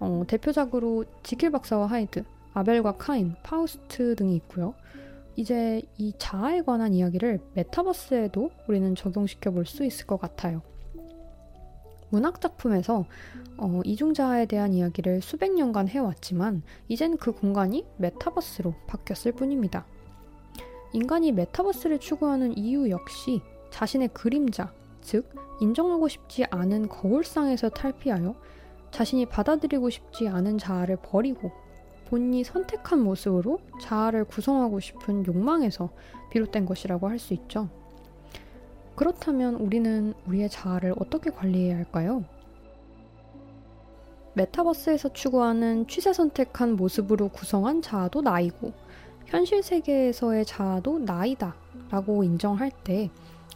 어, 대표작으로 지킬 박사와 하이드, 아벨과 카인, 파우스트 등이 있고요. 이제 이 자아에 관한 이야기를 메타버스에도 우리는 적용시켜 볼 수 있을 것 같아요. 문학 작품에서 어, 이중자아에 대한 이야기를 수백 년간 해왔지만 이젠 그 공간이 메타버스로 바뀌었을 뿐입니다. 인간이 메타버스를 추구하는 이유 역시 자신의 그림자, 즉 인정하고 싶지 않은 거울상에서 탈피하여 자신이 받아들이고 싶지 않은 자아를 버리고 본인이 선택한 모습으로 자아를 구성하고 싶은 욕망에서 비롯된 것이라고 할 수 있죠. 그렇다면 우리는 우리의 자아를 어떻게 관리해야 할까요? 메타버스에서 추구하는 취사 선택한 모습으로 구성한 자아도 나이고, 현실 세계에서의 자아도 나이다 라고 인정할 때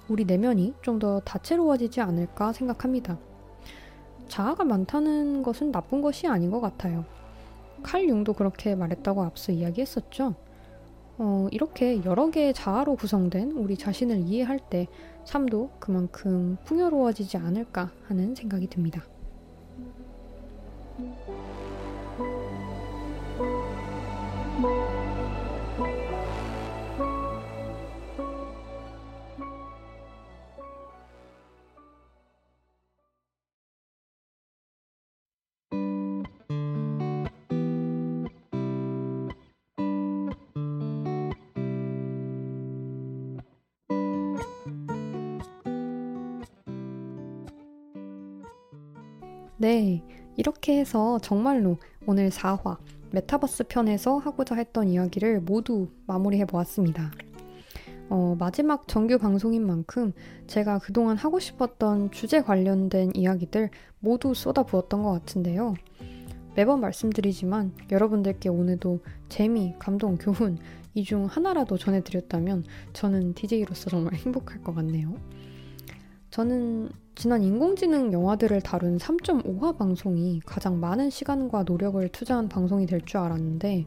우리 내면이 좀 더 다채로워지지 않을까 생각합니다. 자아가 많다는 것은 나쁜 것이 아닌 것 같아요. 칼 융도 그렇게 말했다고 앞서 이야기했었죠. 어, 이렇게 여러 개의 자아로 구성된 우리 자신을 이해할 때 삶도 그만큼 풍요로워지지 않을까 하는 생각이 듭니다. 네, 이렇게 해서 정말로 오늘 4화 메타버스 편에서 하고자 했던 이야기를 모두 마무리해 보았습니다. 어, 마지막 정규 방송인 만큼 제가 그동안 하고 싶었던 주제 관련된 이야기들 모두 쏟아부었던 것 같은데요. 매번 말씀드리지만 여러분들께 오늘도 재미, 감동, 교훈 이 중 하나라도 전해드렸다면 저는 DJ로서 정말 행복할 것 같네요. 저는 지난 인공지능 영화들을 다룬 3.5화 방송이 가장 많은 시간과 노력을 투자한 방송이 될 줄 알았는데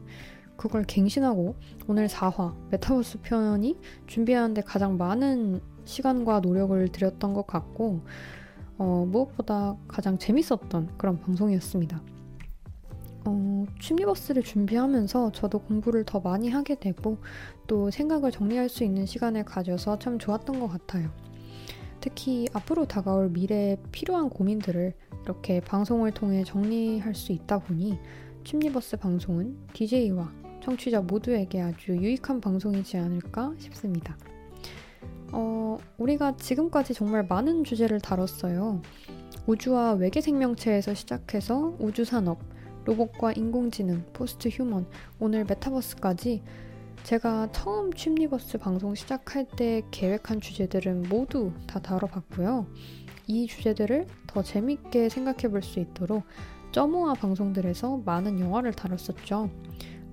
그걸 갱신하고 오늘 4화 메타버스 편이 준비하는데 가장 많은 시간과 노력을 들였던 것 같고 어, 무엇보다 가장 재밌었던 그런 방송이었습니다. 어, 취미버스를 준비하면서 저도 공부를 더 많이 하게 되고 또 생각을 정리할 수 있는 시간을 가져서 참 좋았던 것 같아요. 특히 앞으로 다가올 미래에 필요한 고민들을 이렇게 방송을 통해 정리할 수 있다 보니 취미버스 방송은 DJ와 청취자 모두에게 아주 유익한 방송이지 않을까 싶습니다. 어, 우리가 지금까지 정말 많은 주제를 다뤘어요. 우주와 외계 생명체에서 시작해서 우주 산업, 로봇과 인공지능, 포스트 휴먼, 오늘 메타버스까지 제가 처음 취미버스 방송 시작할 때 계획한 주제들은 모두 다 다뤄봤고요. 이 주제들을 더 재밌게 생각해 볼 수 있도록 점오화 방송들에서 많은 영화를 다뤘었죠.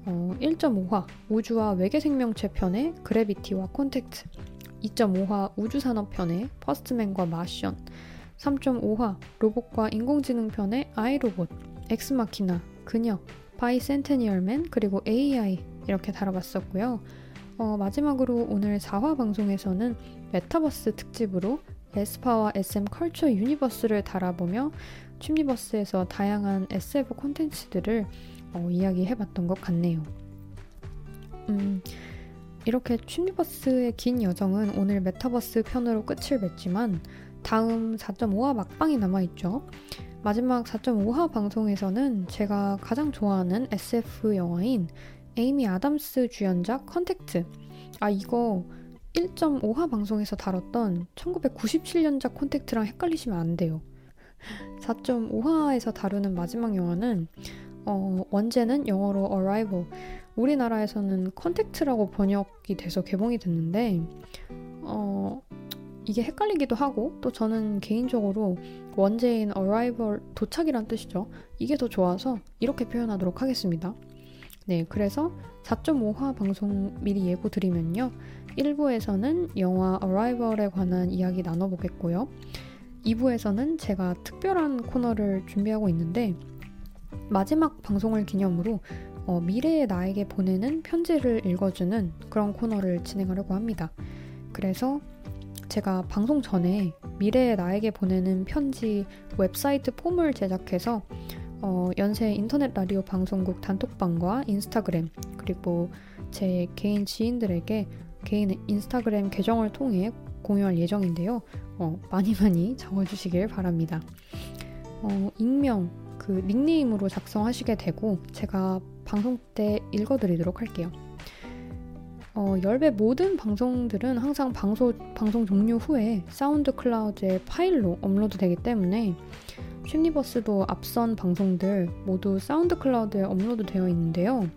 어, 1.5화 우주와 외계 생명체 편의 그래비티와 콘택트 2.5화 우주산업 편의 퍼스트맨과 마션 3.5화 로봇과 인공지능 편의 아이로봇 엑스마키나 그녀 바이센테니얼맨 그리고 AI 이렇게 다뤄봤었고요. 어, 마지막으로 오늘 4화 방송에서는 메타버스 특집으로 에스파와 SM Culture Universe를 다뤄보며 취미버스에서 다양한 SF 콘텐츠들을 어, 이야기해봤던 것 같네요. 음, 이렇게 취미버스의 긴 여정은 오늘 메타버스 편으로 끝을 맺지만 다음 4.5화 막방이 남아있죠. 마지막 4.5화 방송에서는 제가 가장 좋아하는 SF 영화인 에이미 아담스 주연작 컨택트. 아, 이거 1.5화 방송에서 다뤘던 1997년작 콘택트랑 헷갈리시면 안 돼요. 4.5화에서 다루는 마지막 영화는 어, 원제는 영어로 Arrival, 우리나라에서는 컨택트라고 번역이 돼서 개봉이 됐는데 어, 이게 헷갈리기도 하고 또 저는 개인적으로 원제인 Arrival 도착이란 뜻이죠. 이게 더 좋아서 이렇게 표현하도록 하겠습니다. 네, 그래서 4.5화 방송 미리 예고 드리면요. 1부에서는 영화 Arrival에 관한 이야기 나눠보겠고요. 2부에서는 제가 특별한 코너를 준비하고 있는데 마지막 방송을 기념으로 어, 미래의 나에게 보내는 편지를 읽어주는 그런 코너를 진행하려고 합니다. 그래서 제가 방송 전에 미래의 나에게 보내는 편지 웹사이트 폼을 제작해서 어, 연세 인터넷 라디오 방송국 단톡방과 인스타그램 그리고 제 개인 지인들에게 개인 인스타그램 계정을 통해 공유할 예정인데요. 어, 많이 많이 적어주시길 바랍니다. 어, 익명, 그 닉네임으로 작성하시게 되고 제가 방송 때 읽어드리도록 할게요. 어, 열배 모든 방송들은 항상 방송, 방송 종료 후에 SoundCloud에 파일로 업로드 되기 때문에 슈니버스도 앞선 방송들 모두 SoundCloud에 업로드 되어 있는데요.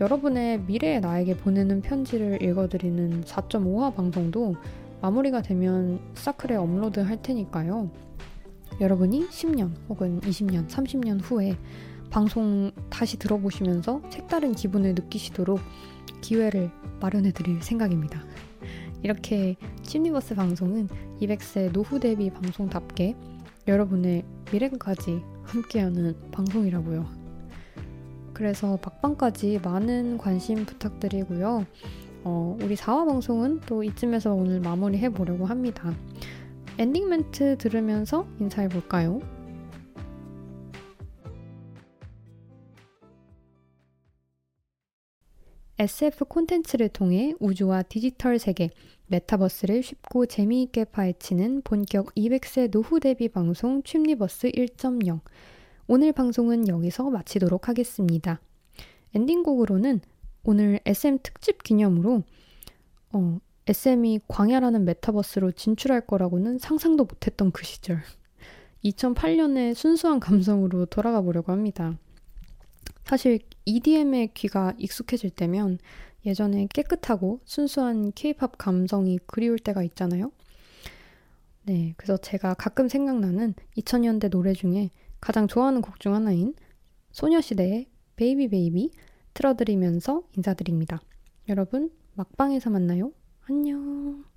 여러분의 미래의 나에게 보내는 편지를 읽어드리는 4.5화 방송도 마무리가 되면 사클에 업로드 할 테니까요. 여러분이 10년 혹은 20년, 30년 후에 방송 다시 들어보시면서 색다른 기분을 느끼시도록 기회를 마련해 드릴 생각입니다. 이렇게 심리버스 방송은 200세 노후 대비 방송답게 여러분의 미래까지 함께하는 방송이라고요. 그래서 막방까지 많은 관심 부탁드리고요. 어, 우리 4화 방송은 또 이쯤에서 오늘 마무리해 보려고 합니다. 엔딩 멘트 들으면서 인사해 볼까요? SF 콘텐츠를 통해 우주와 디지털 세계, 메타버스를 쉽고 재미있게 파헤치는 본격 200세 노후 대비 방송 취미버스 1.0. 오늘 방송은 여기서 마치도록 하겠습니다. 엔딩곡으로는 오늘 SM 특집 기념으로 어, SM이 광야라는 메타버스로 진출할 거라고는 상상도 못했던 그 시절. 2008년의 순수한 감성으로 돌아가 보려고 합니다. 사실 EDM에 귀가 익숙해질 때면 예전에 깨끗하고 순수한 케이팝 감성이 그리울 때가 있잖아요. 네, 그래서 제가 가끔 생각나는 2000년대 노래 중에 가장 좋아하는 곡 중 하나인 소녀시대의 Baby Baby 틀어드리면서 인사드립니다. 여러분, 막방에서 만나요. 안녕.